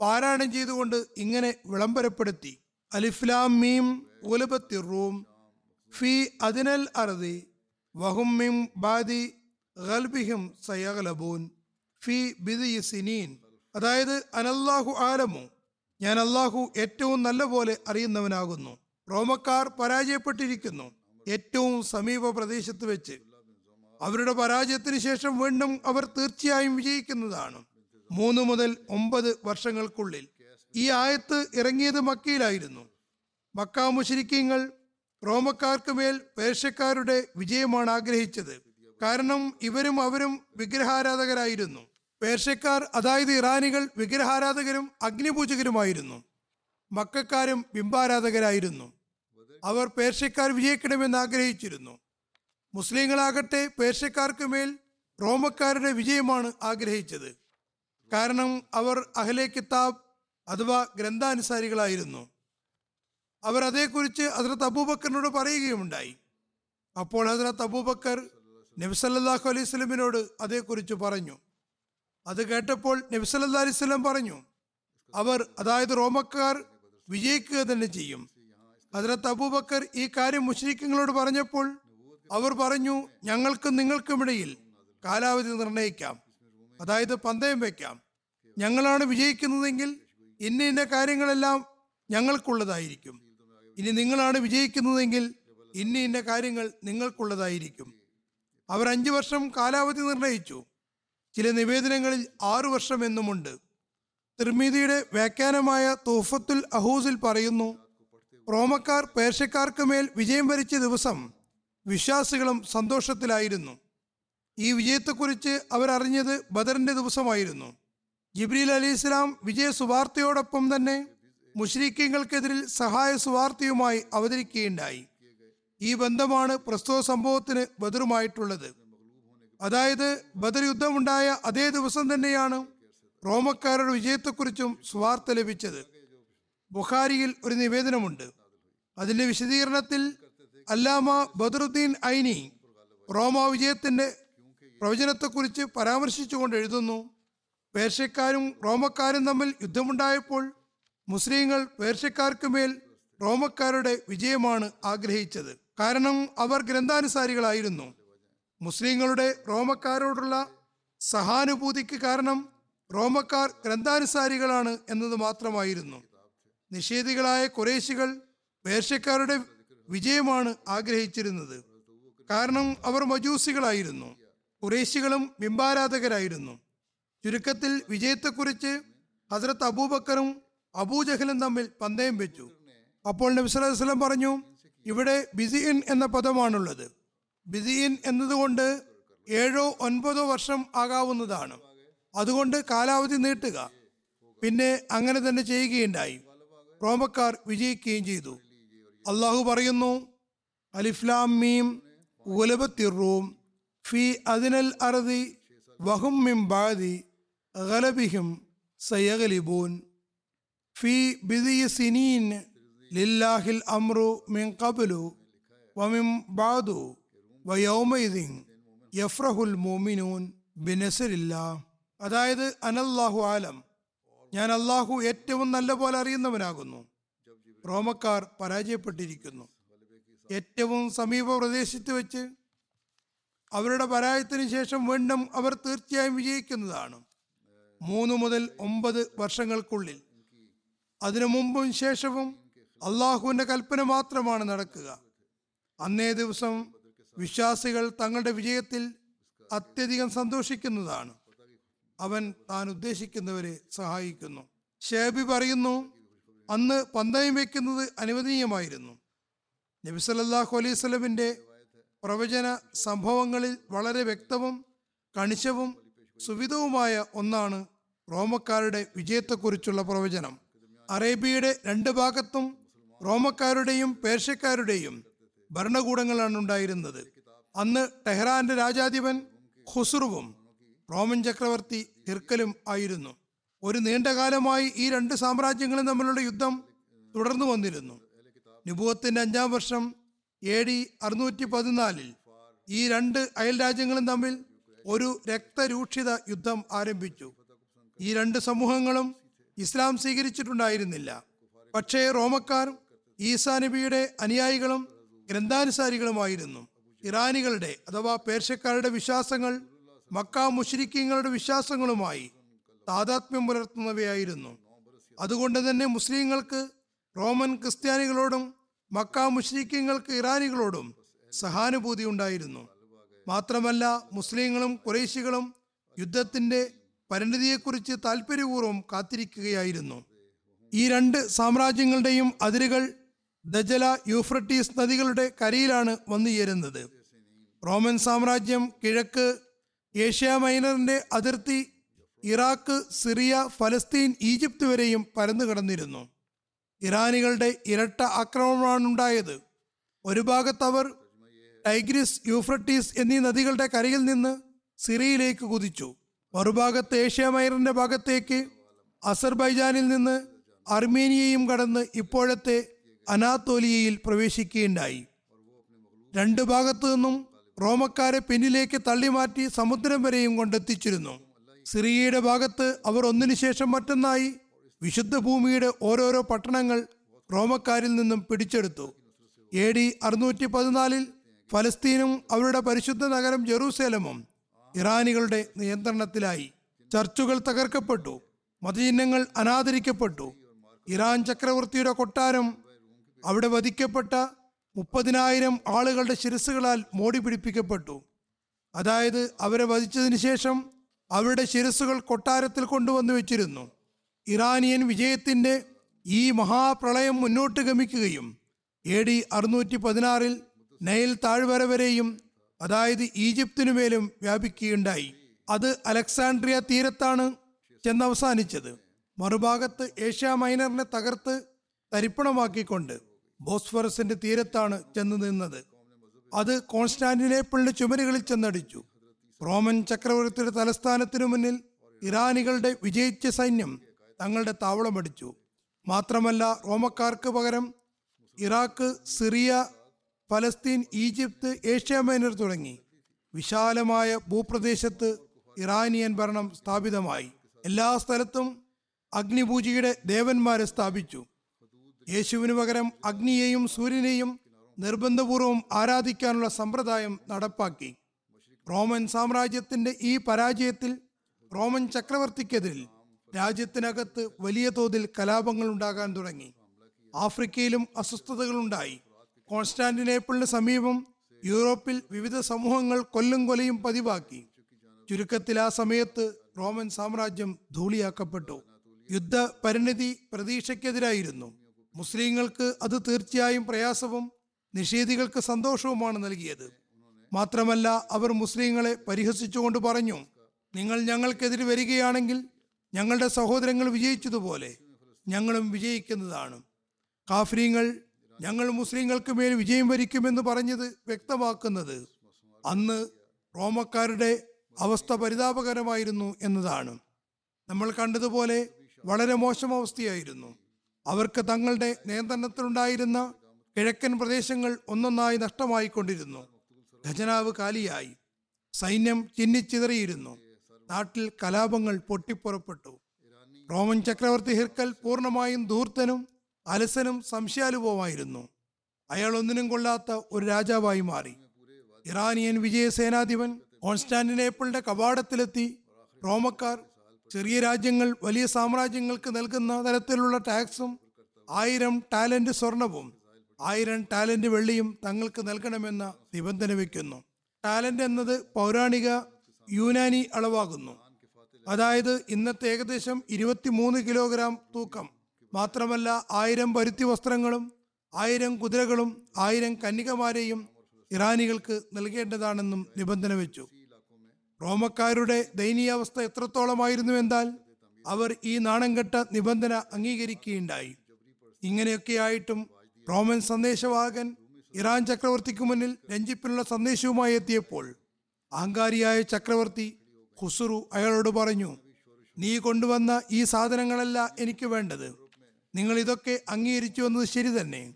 പാരായണം ചെയ്തുകൊണ്ട് ഇങ്ങനെ വിളംബരപ്പെടുത്തി. അലിഫ്ലാം മീം ഉലബത്തി റൂം ഫി അദിനൽ അർദി വഹും മിം ബാദി ഗൽബിഹിം സയഗലബൂൻ. ഫി ബിദി സിനീൻ അതായത് അനല്ലാഹു ആലമു. ഞാൻ അള്ളാഹു ഏറ്റവും നല്ല പോലെ അറിയുന്നവനാകുന്നു. റോമക്കാർ പരാജയപ്പെട്ടിരിക്കുന്നു. ഏറ്റവും സമീപ പ്രദേശത്ത് വെച്ച്. അവരുടെ പരാജയത്തിന് ശേഷം വീണ്ടും അവർ തീർച്ചയായും വിജയിക്കുന്നതാണ്. മൂന്ന് മുതൽ ഒമ്പത് വർഷങ്ങൾക്കുള്ളിൽ ഈ ആയത്ത് ഇറങ്ങിയത് മക്കയിലായിരുന്നു. മക്ക മുശരിക്കങ്ങൾ റോമക്കാർക്ക് മേൽ പേർഷ്യക്കാരുടെ വിജയമാണ് ആഗ്രഹിച്ചത്. കാരണം ഇവരും അവരും വിഗ്രഹാരാധകരായിരുന്നു. പേർഷ്യക്കാർ അതായത് ഇറാനികൾ വിഗ്രഹാരാധകരും അഗ്നിപൂജകരുമായിരുന്നു. മക്കാരും ബിംബാരാധകരായിരുന്നു. അവർ പേർഷ്യക്കാർ വിജയിക്കണമെന്ന് ആഗ്രഹിച്ചിരുന്നു. മുസ്ലിങ്ങളാകട്ടെ പേർഷ്യക്കാർക്ക് മേൽ റോമക്കാരുടെ വിജയമാണ് ആഗ്രഹിച്ചത്. കാരണം അവർ അഹ്ലെ കിതാബ് അഥവാ ഗ്രന്ഥാനുസാരികളായിരുന്നു. അവർ അതേക്കുറിച്ച് ഹസ്രത്ത് അബൂബക്കറിനോട് പറയുകയുമുണ്ടായി. അപ്പോൾ ഹസ്രത്ത് അബൂബക്കർ നബ്സല്ലാഹു അലൈഹി സ്വലമിനോട് അതേക്കുറിച്ച് പറഞ്ഞു. അത് കേട്ടപ്പോൾ നബ്സല്ലാ അലൈഹി സ്വലം പറഞ്ഞു അവർ അതായത് റോമക്കാർ വിജയിക്കുക തന്നെ ചെയ്യും. ഹസ്രത്ത് അബൂബക്കർ ഈ കാര്യം മുഷ്രിഖങ്ങളോട് പറഞ്ഞപ്പോൾ അവർ പറഞ്ഞു ഞങ്ങൾക്കും നിങ്ങൾക്കുമിടയിൽ കാലാവധി നിർണയിക്കാം. അതായത് പന്തയം വയ്ക്കാം ഞങ്ങളാണ് വിജയിക്കുന്നതെങ്കിൽ ഇന്ന ഇന്ന കാര്യങ്ങളെല്ലാം ഞങ്ങൾക്കുള്ളതായിരിക്കും. ഇനി നിങ്ങളാണ് വിജയിക്കുന്നതെങ്കിൽ ഇന്ന ഇന്ന കാര്യങ്ങൾ നിങ്ങൾക്കുള്ളതായിരിക്കും. അവർ അഞ്ച് വർഷം കാലാവധി നിർണയിച്ചു. ചില നിവേദനങ്ങളിൽ ആറു വർഷം എന്നുമുണ്ട്. തിർമീതിയുടെ വ്യാഖ്യാനമായ തൂഫത്തുൽ അഹൂസിൽ പറയുന്നു റോമക്കാർ പേർഷ്യക്കാർക്ക് മേൽ വിജയം വരിച്ച ദിവസം വിശ്വാസികളും സന്തോഷത്തിലായിരുന്നു. ഈ വിജയത്തെക്കുറിച്ച് അവരറിഞ്ഞത് ബദറിന്റെ ദിവസമായിരുന്നു. ജിബ്രീൽ അലി ഇസ്ലാം വിജയ സുവാർത്തയോടൊപ്പം തന്നെ മുഷ്രീഖ്യങ്ങൾക്കെതിരിൽ സഹായ സുവാർത്തയുമായി അവതരിക്കുകയുണ്ടായി. ഈ ബന്ധമാണ് പ്രസ്തുത സംഭവത്തിന് ബദറുമായിട്ടുള്ളത്. അതായത് ബദർ യുദ്ധമുണ്ടായ അതേ ദിവസം തന്നെയാണ് റോമക്കാരുടെ വിജയത്തെക്കുറിച്ചും സുവാർത്ത ലഭിച്ചത്. ബുഖാരിയിൽ ഒരു നിവേദനമുണ്ട്. അതിന്റെ വിശദീകരണത്തിൽ അല്ലാമ ബദറുദ്ദീൻ ഐനി റോമ വിജയത്തിന്റെ പ്രവചനത്തെക്കുറിച്ച് പരാമർശിച്ചുകൊണ്ട് എഴുതുന്നു. പേർഷ്യക്കാരും റോമക്കാരും തമ്മിൽ യുദ്ധമുണ്ടായപ്പോൾ മുസ്ലിങ്ങൾ പേർഷ്യക്കാർക്ക് മേൽ റോമക്കാരുടെ വിജയമാണ് ആഗ്രഹിച്ചത്. കാരണം അവർ ഗ്രന്ഥാനുസാരികളായിരുന്നു. മുസ്ലിങ്ങളുടെ റോമക്കാരോടുള്ള സഹാനുഭൂതിക്ക് കാരണം റോമക്കാർ ഗ്രന്ഥാനുസാരികളാണ് എന്നത് മാത്രമായിരുന്നു. നിഷേധികളായ കുറേശികൾ പേർഷ്യക്കാരുടെ വിജയമാണ് ആഗ്രഹിച്ചിരുന്നത്. കാരണം അവർ മജൂസികളായിരുന്നു. കുറേശികളും ബിംബാരാധകരായിരുന്നു. ചുരുക്കത്തിൽ വിജയത്തെക്കുറിച്ച് ഹസ്രത്ത് അബൂബക്കറും അബൂജഹലും തമ്മിൽ പന്തയം വെച്ചു. അപ്പോൾ നബി സല്ലല്ലാഹു അലൈഹി പറഞ്ഞു ഇവിടെ ബിസിഇൻ എന്ന പദമാണുള്ളത്. ബിസിഇൻ എന്നതുകൊണ്ട് ഏഴോ ഒൻപതോ വർഷം ആകാവുന്നതാണ്. അതുകൊണ്ട് കാലാവധി നീട്ടുക. പിന്നെ അങ്ങനെ തന്നെ ചെയ്യുകയുണ്ടായി. റോമക്കാർ വിജയിക്കുകയും ചെയ്തു. അള്ളാഹു പറയുന്നു അലിഫ്ലാം മീം ഉലബത്തിറൂം ഫി അതിനൽ അറതി വഹും മിം ബാദി ഗലബിഹിം സയഗലിബൂൻ ഫി ബിദി സിനീൻ ലില്ലാഹിൽ അമ്രു മിൻ ഖബ്ലു വമിൻ ബാദു വയൗമൈദിൻ യഫ്രഹുൽ മോമിനൂൻ ബിനസരില്ല. അതായത് അനല്ലാഹു ആലം. ഞാൻ അള്ളാഹു ഏറ്റവും നല്ല പോലെ അറിയുന്നവനാകുന്നു. റോമക്കാർ പരാജയപ്പെട്ടിരിക്കുന്നു. ഏറ്റവും സമീപ പ്രദേശത്ത് വെച്ച് അവരുടെ പരാജയത്തിന് ശേഷം വീണ്ടും അവർ തീർച്ചയായും വിജയിക്കുന്നതാണ്. മൂന്ന് മുതൽ ഒമ്പത് വർഷങ്ങൾക്കുള്ളിൽ. അതിനു മുമ്പും ശേഷവും അള്ളാഹുവിന്റെ കൽപ്പന മാത്രമാണ് നടക്കുക. അന്നേ ദിവസം വിശ്വാസികൾ തങ്ങളുടെ വിജയത്തിൽ അത്യധികം സന്തോഷിക്കുന്നതാണ്. അവൻ താൻ ഉദ്ദേശിക്കുന്നവരെ സഹായിക്കുന്നു. ഷേബി പറയുന്നു അന്ന് പന്തയം വയ്ക്കുന്നത് അനുവദനീയമായിരുന്നു. നബി സല്ലല്ലാഹു അലൈഹി പ്രവചന സംഭവങ്ങളിൽ വളരെ വ്യക്തവും കണിശവും സുവിധവുമായ ഒന്നാണ് റോമക്കാരുടെ വിജയത്തെക്കുറിച്ചുള്ള പ്രവചനം. അറേബ്യയുടെ രണ്ട് ഭാഗത്തും റോമക്കാരുടെയും പേർഷ്യക്കാരുടെയും ഭരണകൂടങ്ങളാണ് ഉണ്ടായിരുന്നത്. അന്ന് ടെഹ്റാന്റെ രാജാധിപൻ ഖുസ്രുവും റോമൻ ചക്രവർത്തി ഹിർക്കലും ആയിരുന്നു. ഒരു നീണ്ടകാലമായി ഈ രണ്ട് സാമ്രാജ്യങ്ങളും തമ്മിലുള്ള യുദ്ധം തുടർന്നു വന്നിരുന്നു. നിബുവത്തിന്റെ അഞ്ചാം വർഷം എ ഡി അറുന്നൂറ്റി പതിനാലിൽ ഈ രണ്ട് അയൽ രാജ്യങ്ങളും തമ്മിൽ ഒരു രക്തരൂക്ഷിത യുദ്ധം ആരംഭിച്ചു. ഈ രണ്ട് സമൂഹങ്ങളും ഇസ്ലാം സ്വീകരിച്ചിട്ടുണ്ടായിരുന്നില്ല. പക്ഷേ റോമക്കാർ ഈസാ നബിയുടെ അനുയായികളും ഗ്രന്ഥാനുസാരികളുമായിരുന്നു. ഇറാനികളുടെ അഥവാ പേർഷ്യക്കാരുടെ വിശ്വാസങ്ങൾ മക്ക മുഷരിക്കങ്ങളുടെ വിശ്വാസങ്ങളുമായി താതാത്മ്യം പുലർത്തുന്നവയായിരുന്നു. അതുകൊണ്ട് തന്നെ മുസ്ലിങ്ങൾക്ക് റോമൻ ക്രിസ്ത്യാനികളോടും മക്ക മുഷരിക്കങ്ങൾക്ക് ഇറാനികളോടും സഹാനുഭൂതി ഉണ്ടായിരുന്നു. മാത്രമല്ല മുസ്ലിങ്ങളും കുറേശികളും യുദ്ധത്തിന്റെ പരിണിതിയെക്കുറിച്ച് താല്പര്യപൂർവം കാത്തിരിക്കുകയായിരുന്നു. ഈ രണ്ട് സാമ്രാജ്യങ്ങളുടെയും അതിരുകൾ ദജല യൂഫ്രട്ടീസ് നദികളുടെ കരയിലാണ് വന്നു ചേരുന്നത് റോമൻ സാമ്രാജ്യം കിഴക്ക് ഏഷ്യ മൈനറിന്റെ അതിർത്തി ഇറാഖ് സിറിയ ഫലസ്തീൻ ഈജിപ്ത് വരെയും പരന്നു കിടന്നിരുന്നു. ഇറാനികളുടെ ഇരട്ട ആക്രമണമാണ് ഉണ്ടായത് ഒരു ഭാഗത്ത് അവർ ടൈഗ്രിസ് യൂഫ്രട്ടീസ് എന്നീ നദികളുടെ കരയിൽ നിന്ന് സിറിയയിലേക്ക് കുതിച്ചു. മറുഭാഗത്ത് ഏഷ്യ മൈനറിന്റെ ഭാഗത്തേക്ക് അസർബൈജാനിൽ നിന്ന് അർമേനിയയും കടന്ന് ഇപ്പോഴത്തെ അനാത്തോലിയയിൽ പ്രവേശിക്കുകയുണ്ടായി. രണ്ടു ഭാഗത്തു നിന്നും റോമക്കാരെ പിന്നിലേക്ക് തള്ളിമാറ്റി സമുദ്രം വരെയും കൊണ്ടെത്തിച്ചിരുന്നു. സിറിയയുടെ ഭാഗത്ത് അവർ ഒന്നിനു ശേഷം മറ്റൊന്നായി വിശുദ്ധ ഭൂമിയുടെ ഓരോരോ പട്ടണങ്ങൾ റോമക്കാരിൽ നിന്നും പിടിച്ചെടുത്തു. എ ഡി അറുന്നൂറ്റി പതിനാലിൽ ഫലസ്തീനും അവരുടെ പരിശുദ്ധ നഗരം ജെറൂസലേമും ഇറാനികളുടെ നിയന്ത്രണത്തിലായി. ചർച്ചുകൾ തകർക്കപ്പെട്ടു മതചിഹ്നങ്ങൾ അനാദരിക്കപ്പെട്ടു. ഇറാൻ ചക്രവർത്തിയുടെ കൊട്ടാരം അവിടെ വധിക്കപ്പെട്ട മുപ്പതിനായിരം ആളുകളുടെ ശിരസ്സുകളാൽ മോടി പിടിപ്പിക്കപ്പെട്ടു. അതായത് അവരെ വധിച്ചതിന് ശേഷം അവരുടെ ശിരസ്സുകൾ കൊട്ടാരത്തിൽ കൊണ്ടുവന്നു വെച്ചിരുന്നു. ഇറാനിയൻ വിജയത്തിന്റെ ഈ മഹാപ്രളയം മുന്നോട്ട് ഗമിക്കുകയും എ ഡി അറുന്നൂറ്റി പതിനാറിൽ നൈൽ താഴ്വര വരെയും അതായത് ഈജിപ്തിനു മേലും വ്യാപിക്കുകയുണ്ടായി. അത് അലക്സാണ്ട്രിയ തീരത്താണ് ചെന്നവസാനിച്ചത്. മറുഭാഗത്ത് ഏഷ്യ മൈനറിനെ തകർത്ത് തരിപ്പണമാക്കിക്കൊണ്ട് ബോസ്ഫറസിന്റെ തീരത്താണ് ചെന്ന് നിന്നത്. അത് കോൺസ്റ്റാന്റിനേപ്പിളിന്റെ ചുമരുകളിൽ ചെന്നടിച്ചു. റോമൻ ചക്രവർത്തിയുടെ തലസ്ഥാനത്തിനു മുന്നിൽ ഇറാനികളുടെ വിജയിച്ച സൈന്യം തങ്ങളുടെ താവളമടിച്ചു മാത്രമല്ല റോമക്കാർക്ക് പകരം ഇറാഖ് സിറിയ ഫലസ്തീൻ ഈജിപ്ത് ഏഷ്യ മൈനർ തുടങ്ങി. വിശാലമായ ഭൂപ്രദേശത്ത് ഇറാനിയൻ ഭരണം സ്ഥാപിതമായി. എല്ലാ സ്ഥലത്തും അഗ്നിപൂജയുടെ ദേവന്മാരെ സ്ഥാപിച്ചു. യേശുവിന് പകരം അഗ്നിയെയും സൂര്യനെയും നിർബന്ധപൂർവം ആരാധിക്കാനുള്ള സമ്പ്രദായം നടപ്പാക്കി. റോമൻ സാമ്രാജ്യത്തിന്റെ ഈ പരാജയത്തിൽ റോമൻ ചക്രവർത്തിക്കെതിരിൽ രാജ്യത്തിനകത്ത് വലിയ തോതിൽ കലാപങ്ങൾ ഉണ്ടാകാൻ തുടങ്ങി. ആഫ്രിക്കയിലും അസ്വസ്ഥതകളുണ്ടായി. കോൺസ്റ്റാന്റിനേപ്പിളിന് സമീപം യൂറോപ്പിൽ വിവിധ സമൂഹങ്ങൾ കൊല്ലും കൊലയും പതിവാക്കി. ചുരുക്കത്തിൽ ആ സമയത്ത് റോമൻ സാമ്രാജ്യം ധൂളിയാക്കപ്പെട്ടു. യുദ്ധ പരിണിതി പ്രതീക്ഷയ്ക്കെതിരായിരുന്നു. മുസ്ലിങ്ങൾക്ക് അത് തീർച്ചയായും പ്രയാസവും നിഷേധികൾക്ക് സന്തോഷവുമാണ് നൽകിയത്. മാത്രമല്ല അവർ മുസ്ലിങ്ങളെ പരിഹസിച്ചുകൊണ്ട് പറഞ്ഞു നിങ്ങൾ ഞങ്ങൾക്കെതിരെ വരികയാണെങ്കിൽ ഞങ്ങളുടെ സഹോദരങ്ങൾ വിജയിച്ചതുപോലെ ഞങ്ങളും വിജയിക്കുന്നതാണ്. കാഫ്രീങ്ങൾ ഞങ്ങൾ മുസ്ലിങ്ങൾക്ക് മേൽ വിജയം വരിക്കുമെന്ന് പറഞ്ഞത് വ്യക്തമാക്കുന്നത് അന്ന് റോമക്കാരുടെ അവസ്ഥ പരിതാപകരമായിരുന്നു എന്നതാണ്. നമ്മൾ കണ്ടതുപോലെ വളരെ മോശം അവസ്ഥയായിരുന്നു. അവർക്ക് തങ്ങളുടെ നിയന്ത്രണത്തിലുണ്ടായിരുന്ന കിഴക്കൻ പ്രദേശങ്ങൾ ഒന്നൊന്നായി നഷ്ടമായിക്കൊണ്ടിരുന്നു. ഖജനാവ് കാലിയായി. സൈന്യം ചിന്നിച്ചിതറിയിരുന്നു. നാട്ടിൽ കലാപങ്ങൾ പൊട്ടിപ്പുറപ്പെട്ടു. റോമൻ ചക്രവർത്തി ഹിർക്കൽ പൂർണമായും ധൂർത്തനും അലസനും സംശയാലുഭവമായിരുന്നു അയാൾ ഒന്നിനും കൊള്ളാത്ത ഒരു രാജാവായി മാറി. ഇറാനിയൻ വിജയസേനാധിപൻ കോൺസ്റ്റാന്റിനേപ്പിളിന്റെ കവാടത്തിലെത്തി റോമക്കാർ ചെറിയ രാജ്യങ്ങൾ വലിയ സാമ്രാജ്യങ്ങൾക്ക് നൽകുന്ന തരത്തിലുള്ള ടാക്സും ആയിരം ടാലന്റ് സ്വർണവും ആയിരം ടാലന്റ് വെള്ളിയും തങ്ങൾക്ക് നൽകണമെന്ന നിബന്ധന വയ്ക്കുന്നു. ടാലന്റ് എന്നത് പൗരാണിക യുനാനി അളവാകുന്നു. അതായത് ഇന്നത്തെ ഏകദേശം ഇരുപത്തിമൂന്ന് കിലോഗ്രാം തൂക്കം. മാത്രമല്ല ആയിരം പരുത്തി വസ്ത്രങ്ങളും ആയിരം കുതിരകളും ആയിരം കന്യകമാരെയും ഇറാനികൾക്ക് നൽകേണ്ടതാണെന്നും നിബന്ധന വെച്ചു. റോമക്കാരുടെ ദയനീയാവസ്ഥ എത്രത്തോളമായിരുന്നു എന്നാൽ അവർ ഈ നാണംകെട്ട നിബന്ധന അംഗീകരിക്കുകയുണ്ടായി. ഇങ്ങനെയൊക്കെയായിട്ടും റോമൻ സന്ദേശവാഹകൻ ഇറാൻ ചക്രവർത്തിക്ക് മുന്നിൽ രഞ്ജിപ്പിനുള്ള സന്ദേശവുമായി എത്തിയപ്പോൾ അഹങ്കാരിയായ ചക്രവർത്തി ഖുസുറു അയാളോട് പറഞ്ഞു നീ കൊണ്ടുവന്ന ഈ സാധനങ്ങളല്ല എനിക്ക് വേണ്ടത്. നിങ്ങൾ ഇതൊക്കെ അംഗീകരിച്ചു എന്നത് ശരി തന്നെ.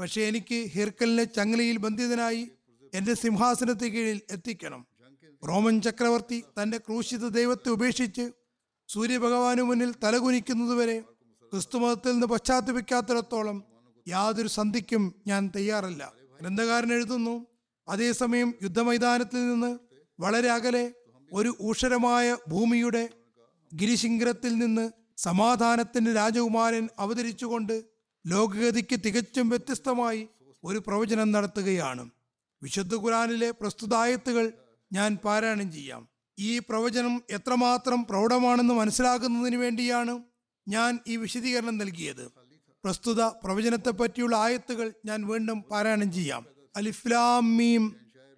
പക്ഷെ എനിക്ക് ഹിർക്കലിനെ ചങ്ങലയിൽ ബന്ധിതനായി എന്റെ സിംഹാസനത്തിന് കീഴിൽ എത്തിക്കണം. റോമൻ ചക്രവർത്തി തന്റെ ക്രൂശിത ദൈവത്തെ ഉപേക്ഷിച്ച് സൂര്യഭഗവാനു മുന്നിൽ തലകുനിക്കുന്നതുവരെ ക്രിസ്തുമതത്തിൽ നിന്ന് പശ്ചാത്തപിക്കാത്തിടത്തോളം യാതൊരു സന്ധിക്കും ഞാൻ തയ്യാറല്ല. ഗ്രന്ഥകാരൻ എഴുതുന്നു അതേസമയം യുദ്ധമൈതാനത്തിൽ നിന്ന് വളരെ അകലെ ഒരു ഊഷരമായ ഭൂമിയുടെ ഗിരിശിംഗരത്തിൽ നിന്ന് സമാധാനത്തിന്റെ രാജകുമാരൻ അവതരിച്ചുകൊണ്ട് ലോകഗതിക്ക് തികച്ചും വ്യത്യസ്തമായി ഒരു പ്രവചനം നടത്തുകയാണ്. വിശുദ്ധ ഖുറാനിലെ പ്രസ്തുത ആയത്തുകൾ ഞാൻ പാരായണം ചെയ്യാം. ഈ പ്രവചനം എത്രമാത്രം പ്രൗഢമാണെന്ന് മനസ്സിലാക്കുന്നതിന് വേണ്ടിയാണ് ഞാൻ ഈ വിശദീകരണം നൽകിയത്. പ്രസ്തുത പ്രവചനത്തെ പറ്റിയുള്ള ആയത്തുകൾ ഞാൻ വീണ്ടും പാരായണം ചെയ്യാം. അലിഫ്ലാമീം മീം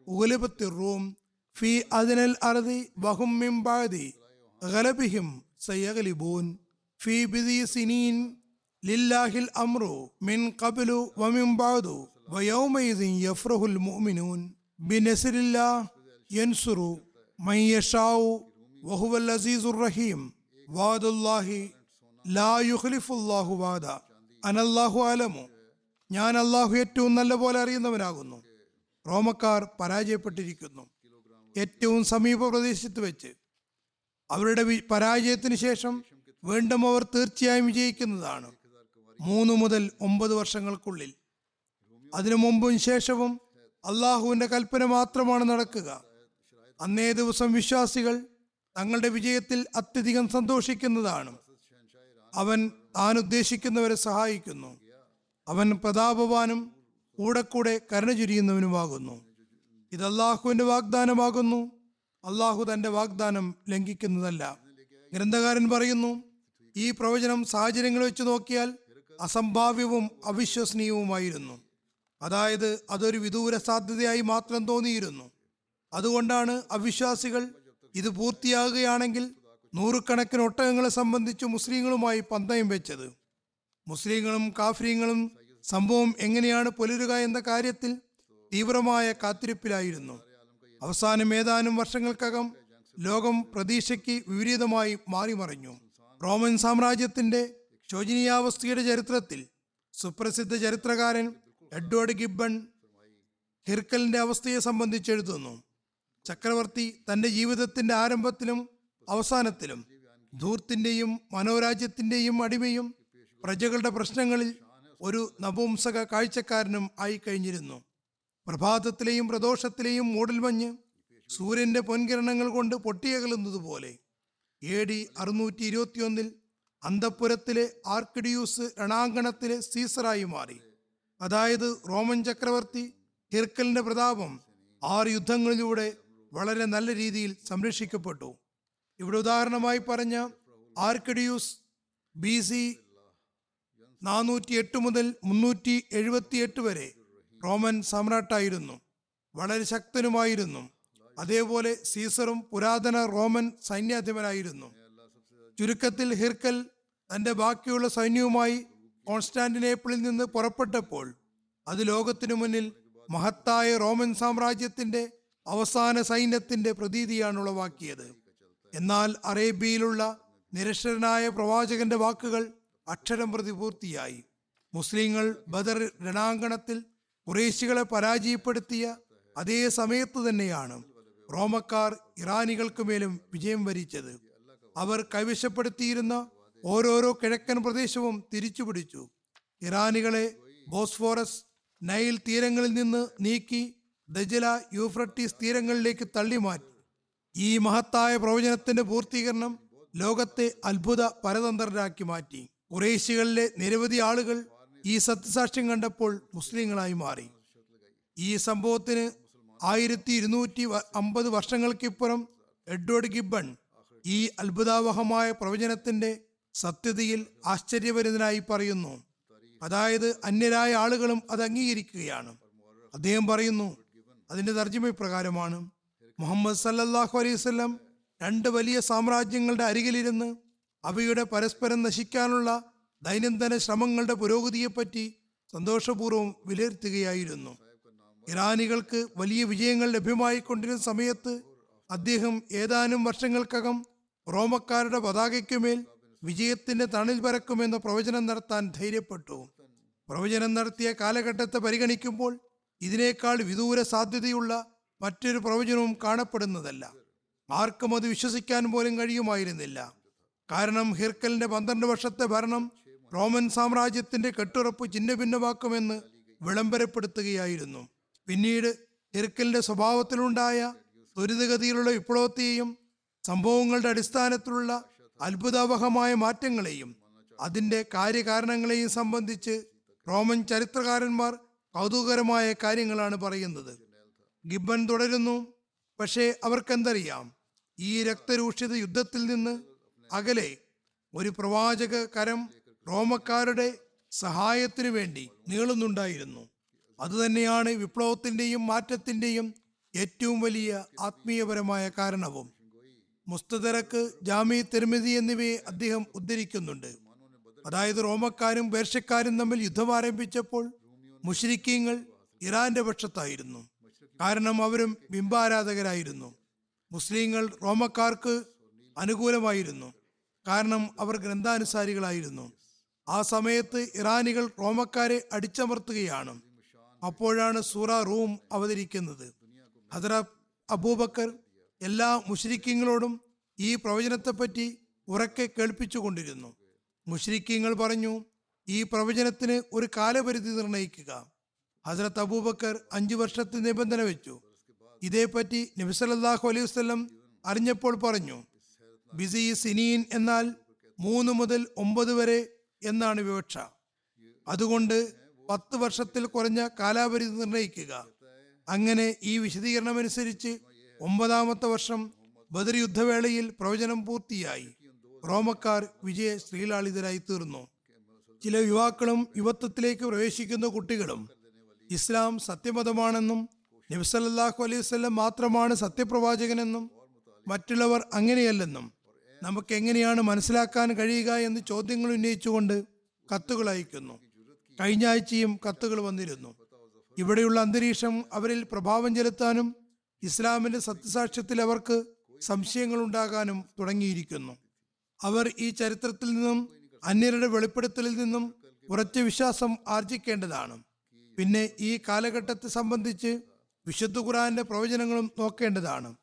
ഉഗലിബത്തി റൂം ഫി അദിനൽ അർദി വഹും ബാദി ഗലബിഹിം സയ്യഗലിബൂൻ ഫി ബിദി സിനീൻ ലില്ലാഹിൽ അംറു മിൻ ഖബ്ലു വമിം ബാദു വയൗമൈദിൻ യഫ്റഹുൽ മുഅ്മിനൂൻ ബിനസ്രില്ലാഹ് യൻസുറു മയ്യഷാവു വഹുവൽ അസീസുർ റഹീം വാദുല്ലാഹി ലാ യുഖ്ലിഫുല്ലാഹു വാദ അനല്ലാഹു അലമു ഞാൻ അള്ളാഹു ഏറ്റവും നല്ല പോലെ അറിയുന്നവനാകുന്നു. റോമക്കാർ പരാജയപ്പെട്ടിരിക്കുന്നു. ഏറ്റവും സമീപ പ്രദേശത്ത് വെച്ച്. അവരുടെ പരാജയത്തിന് ശേഷം വീണ്ടും അവർ തീർച്ചയായും വിജയിക്കുന്നതാണ്. മൂന്ന് മുതൽ ഒമ്പത് വർഷങ്ങൾക്കുള്ളിൽ. അതിനു മുമ്പും ശേഷവും അള്ളാഹുവിന്റെ കൽപ്പന മാത്രമാണ് നടക്കുക. അന്നേ ദിവസം വിശ്വാസികൾ തങ്ങളുടെ വിജയത്തിൽ അത്യധികം സന്തോഷിക്കുന്നതാണ്. അവൻ താൻ ഉദ്ദേശിക്കുന്നവരെ സഹായിക്കുന്നു. അവൻ പ്രതാപവാനും കൂടെ കൂടെ കരുണ ചുരിയുന്നവനുമാകുന്നു. ഇത് അള്ളാഹുവിന്റെ വാഗ്ദാനമാകുന്നു. അള്ളാഹു തന്റെ വാഗ്ദാനം ലംഘിക്കുന്നതല്ല. ഗ്രന്ഥകാരൻ പറയുന്നു ഈ പ്രവചനം സാഹചര്യങ്ങൾ വെച്ച് നോക്കിയാൽ അസംഭാവ്യവും അവിശ്വസനീയവുമായിരുന്നു. അതായത് അതൊരു വിദൂര സാധ്യതയായി മാത്രം തോന്നിയിരുന്നു. അതുകൊണ്ടാണ് അവിശ്വാസികൾ ഇത് പൂർത്തിയാകുകയാണെങ്കിൽ നൂറുകണക്കിന് ഒട്ടകങ്ങളെ സംബന്ധിച്ച് മുസ്ലിങ്ങളുമായി പന്തയം വെച്ചത്. മുസ്ലിങ്ങളും കാഫ്രീങ്ങളും സംഭവം എങ്ങനെയാണ് പുലരുക എന്ന കാര്യത്തിൽ തീവ്രമായ കാത്തിരിപ്പിലായിരുന്നു. അവസാനം ഏതാനും വർഷങ്ങൾക്കകം ലോകം പ്രതീക്ഷയ്ക്ക് വിപരീതമായി മാറിമറിഞ്ഞു. റോമൻ സാമ്രാജ്യത്തിന്റെ ശോചനീയാവസ്ഥയുടെ ചരിത്രത്തിൽ സുപ്രസിദ്ധ ചരിത്രകാരൻ എഡ്വേർഡ് ഗിബൺ ഹിർക്കലിന്റെ അവസ്ഥയെ സംബന്ധിച്ച് എഴുതുന്നു. ചക്രവർത്തി തന്റെ ജീവിതത്തിന്റെ ആരംഭത്തിലും അവസാനത്തിലും ധൂർത്തിന്റെയും മനോരാജ്യത്തിന്റെയും അടിമയും പ്രജകളുടെ പ്രശ്നങ്ങളിൽ ഒരു നപുംസക കാഴ്ചക്കാരനും ആയി കഴിഞ്ഞിരുന്നു. പ്രഭാതത്തിലെയും പ്രദോഷത്തിലെയും മൂടൽമഞ്ഞ് സൂര്യന്റെ പൊൻകിരണങ്ങൾ കൊണ്ട് പൊട്ടിയകലുന്നതുപോലെ. എ ഡി അറുന്നൂറ്റി ഇരുപത്തിയൊന്നിൽ അന്തപ്പുരത്തിലെ ആർക്കിഡിയൂസ് രണാങ്കണത്തിലെ സീസറായി മാറി. അതായത് റോമൻ ചക്രവർത്തി ഹിർക്കലിന്റെ പ്രതാപം ആറ് യുദ്ധങ്ങളിലൂടെ വളരെ നല്ല രീതിയിൽ സംരക്ഷിക്കപ്പെട്ടു. ഇവിടെ ഉദാഹരണമായി പറഞ്ഞ ആർക്കിഡിയൂസ് ബി സി നാനൂറ്റി എട്ട് മുതൽ മുന്നൂറ്റി എഴുപത്തി എട്ട് വരെ റോമൻ സമ്രാട്ടായിരുന്നു. വളരെ ശക്തനുമായിരുന്നു. അതേപോലെ സീസറും പുരാതന റോമൻ സൈന്യാധിപനായിരുന്നു. ചുരുക്കത്തിൽ ഹിർക്കൽ തന്റെ ബാക്കിയുള്ള സൈന്യവുമായി കോൺസ്റ്റാന്റിനേപ്പിളിൽ നിന്ന് പുറപ്പെട്ടപ്പോൾ അത് ലോകത്തിനു മുന്നിൽ മഹത്തായ റോമൻ സാമ്രാജ്യത്തിന്റെ അവസാന സൈന്യത്തിന്റെ പ്രതീതിയാണ് ഉളവാക്കിയത് എന്നാൽ അറേബ്യയിലുള്ള നിരക്ഷരനായ പ്രവാചകന്റെ വാക്കുകൾ അക്ഷരം പ്രതി പൂർത്തിയായി. മുസ്ലിങ്ങൾ ബദർ രണാങ്കണത്തിൽ കുറേശികളെ പരാജയപ്പെടുത്തിയ അതേ സമയത്ത് തന്നെയാണ് റോമക്കാർ ഇറാനികൾക്ക് മേലും വിജയം വരിച്ചത്. അവർ കൈവശപ്പെടുത്തിയിരുന്ന ഓരോരോ കിഴക്കൻ പ്രദേശവും തിരിച്ചുപിടിച്ചു ഇറാനികളെ ബോസ്ഫോറസ് നൈൽ തീരങ്ങളിൽ നിന്ന് നീക്കി ദജല യൂഫ്രട്ടീസ് തീരങ്ങളിലേക്ക് തള്ളിമാറ്റി. ഈ മഹത്തായ പ്രവചനത്തിന്റെ പൂർത്തീകരണം ലോകത്തെ അത്ഭുത പരതന്ത്രരാക്കി മാറ്റി. കുറേശികളിലെ നിരവധി ആളുകൾ ഈ സത്യസാക്ഷ്യം കണ്ടപ്പോൾ മുസ്ലിങ്ങളായി മാറി. ഈ സംഭവത്തിന് ആയിരത്തി ഇരുന്നൂറ്റി അമ്പത് വർഷങ്ങൾക്കിപ്പുറം എഡ്വേർഡ് ഗിബൺ ഈ അത്ഭുതാവഹമായ പ്രവചനത്തിന്റെ സത്യതയിൽ ആശ്ചര്യപരിതനായി പറയുന്നു. അതായത് അന്യരായ ആളുകളും അത് അംഗീകരിക്കുകയാണ്. അദ്ദേഹം പറയുന്നു അതിന്റെ തർജമ പ്രകാരമാണ് മുഹമ്മദ് സല്ലല്ലാഹു അലൈഹി വസല്ലം രണ്ട് വലിയ സാമ്രാജ്യങ്ങളുടെ അരികിലിരുന്ന് അവയുടെ പരസ്പരം നശിക്കാനുള്ള ദൈനംദിന ശ്രമങ്ങളുടെ പുരോഗതിയെപ്പറ്റി സന്തോഷപൂർവം വിലയിരുത്തുകയായിരുന്നു. ഇറാനികൾക്ക് വലിയ വിജയങ്ങൾ ലഭ്യമായിക്കൊണ്ടിരുന്ന സമയത്ത് അദ്ദേഹം ഏതാനും വർഷങ്ങൾക്കകം റോമക്കാരുടെ പതാകയ്ക്കുമേൽ വിജയത്തിന്റെ തണിൽ പരക്കുമെന്ന പ്രവചനം നടത്താൻ ധൈര്യപ്പെട്ടു. പ്രവചനം നടത്തിയ കാലഘട്ടത്തെ പരിഗണിക്കുമ്പോൾ ഇതിനേക്കാൾ വിദൂര സാധ്യതയുള്ള മറ്റൊരു പ്രവചനവും കാണപ്പെടുന്നതല്ല. ആർക്കും അത് വിശ്വസിക്കാൻ പോലും കഴിയുമായിരുന്നില്ല. കാരണം ഹിർക്കലിന്റെ പന്ത്രണ്ട് വർഷത്തെ ഭരണം റോമൻ സാമ്രാജ്യത്തിന്റെ കെട്ടുറപ്പ് ചിഹ്നഭിന്നമാക്കുമെന്ന് വിളംബരപ്പെടുത്തുകയായിരുന്നു. പിന്നീട് ഹിർക്കലിന്റെ സ്വഭാവത്തിലുണ്ടായ ത്വരിതഗതിയിലുള്ള വിപ്ലവത്തെയും സംഭവങ്ങളുടെ അടിസ്ഥാനത്തിലുള്ള അത്ഭുതാവഹമായ മാറ്റങ്ങളെയും അതിന്റെ കാര്യകാരണങ്ങളെയും സംബന്ധിച്ച് റോമൻ ചരിത്രകാരന്മാർ കൗതുകകരമായ കാര്യങ്ങളാണ് പറയുന്നത്. ഗിബൻ തുടരുന്നു. പക്ഷേ അവർക്കെന്തറിയാം? ഈ രക്തരൂക്ഷിത യുദ്ധത്തിൽ നിന്ന് അകലെ ഒരു പ്രവാചക കരം റോമക്കാരുടെ സഹായത്തിനു വേണ്ടി നീളുന്നുണ്ടായിരുന്നു. അതുതന്നെയാണ് വിപ്ലവത്തിന്റെയും മാറ്റത്തിന്റെയും ഏറ്റവും വലിയ ആത്മീയപരമായ കാരണവും. മുസ്തദറക്ക് ജാമി തിരുമതി എന്നിവയെ അദ്ദേഹം ഉദ്ധരിക്കുന്നുണ്ട്. അതായത് റോമക്കാരും പേർഷ്യക്കാരും തമ്മിൽ യുദ്ധം ആരംഭിച്ചപ്പോൾ മുഷരിക്കീങ്ങൾ ഇറാന്റെ പക്ഷത്തായിരുന്നു. കാരണം അവരും ബിംബാരാധകരായിരുന്നു. മുസ്ലിങ്ങൾ റോമക്കാർക്ക് അനുകൂലമായിരുന്നു. കാരണം അവർ ഗ്രന്ഥാനുസാരികളായിരുന്നു. ആ സമയത്ത് ഇറാനികൾ റോമക്കാരെ അടിച്ചമർത്തുകയാണ്. അപ്പോഴാണ് സൂറ റൂം അവതരിക്കുന്നത്. ഹദറ അബൂബക്കർ എല്ലാ മുഷരിക്കങ്ങളോടും ഈ പ്രവചനത്തെപ്പറ്റി ഉറക്കെ കേൾപ്പിച്ചുകൊണ്ടിരുന്നു. മുഷരിക്കങ്ങൾ പറഞ്ഞു ഈ പ്രവചനത്തിന് ഒരു കാലപരിധി നിർണയിക്കുക. ഹസരത്ത് അബൂബക്കർ അഞ്ചു വർഷത്തെ നിബന്ധന വെച്ചു. ഇതേപ്പറ്റി നബിസലല്ലാഹു അലൈഹി വസ്ലം അറിഞ്ഞപ്പോൾ പറഞ്ഞു ബിസി സിനീൻ എന്നാൽ മൂന്ന് മുതൽ ഒമ്പത് വരെ എന്നാണ് വിവക്ഷ. അതുകൊണ്ട് പത്ത് വർഷത്തിൽ കുറഞ്ഞ കാലാപരിധി നിർണയിക്കുക. അങ്ങനെ ഈ വിശദീകരണം അനുസരിച്ച് ഒമ്പതാമത്തെ വർഷം ബദർ യുദ്ധവേളയിൽ പ്രവചനം പൂർത്തിയായി. റോമക്കാർ വിജയ ശ്രീലാളിതരായി തീർന്നു. ചില യുവാക്കളും യുവത്വത്തിലേക്ക് പ്രവേശിക്കുന്ന കുട്ടികളും ഇസ്ലാം സത്യമതമാണെന്നും നബ്സല്ലാഹു അലൈഹി വസല്ലം മാത്രമാണ് സത്യപ്രവാചകനെന്നും മറ്റുള്ളവർ അങ്ങനെയല്ലെന്നും നമുക്ക് എങ്ങനെയാണ് മനസ്സിലാക്കാൻ കഴിയുക എന്ന് ചോദ്യങ്ങൾ ഉന്നയിച്ചുകൊണ്ട് കത്തുകൾ അയക്കുന്നു. കഴിഞ്ഞ ആഴ്ചയും കത്തുകൾ വന്നിരുന്നു. ഇവിടെയുള്ള അന്തരീക്ഷം അവരിൽ പ്രഭാവം ചെലുത്താനും ഇസ്ലാമിന്റെ സത്യസാക്ഷ്യത്തിൽ അവർക്ക് സംശയങ്ങൾ ഉണ്ടാകാനും തുടങ്ങിയിരിക്കുന്നു. അവർ ഈ ചരിത്രത്തിൽ നിന്നും അന്യരുടെ വെളിപ്പെടുത്തലിൽ നിന്നും ഉറച്ച വിശ്വാസം ആർജിക്കേണ്ടതാണ്. പിന്നെ ഈ കാലഘട്ടത്തെ സംബന്ധിച്ച് വിശുദ്ധ ഖുറാന്റെ പ്രവചനങ്ങളും നോക്കേണ്ടതാണ്.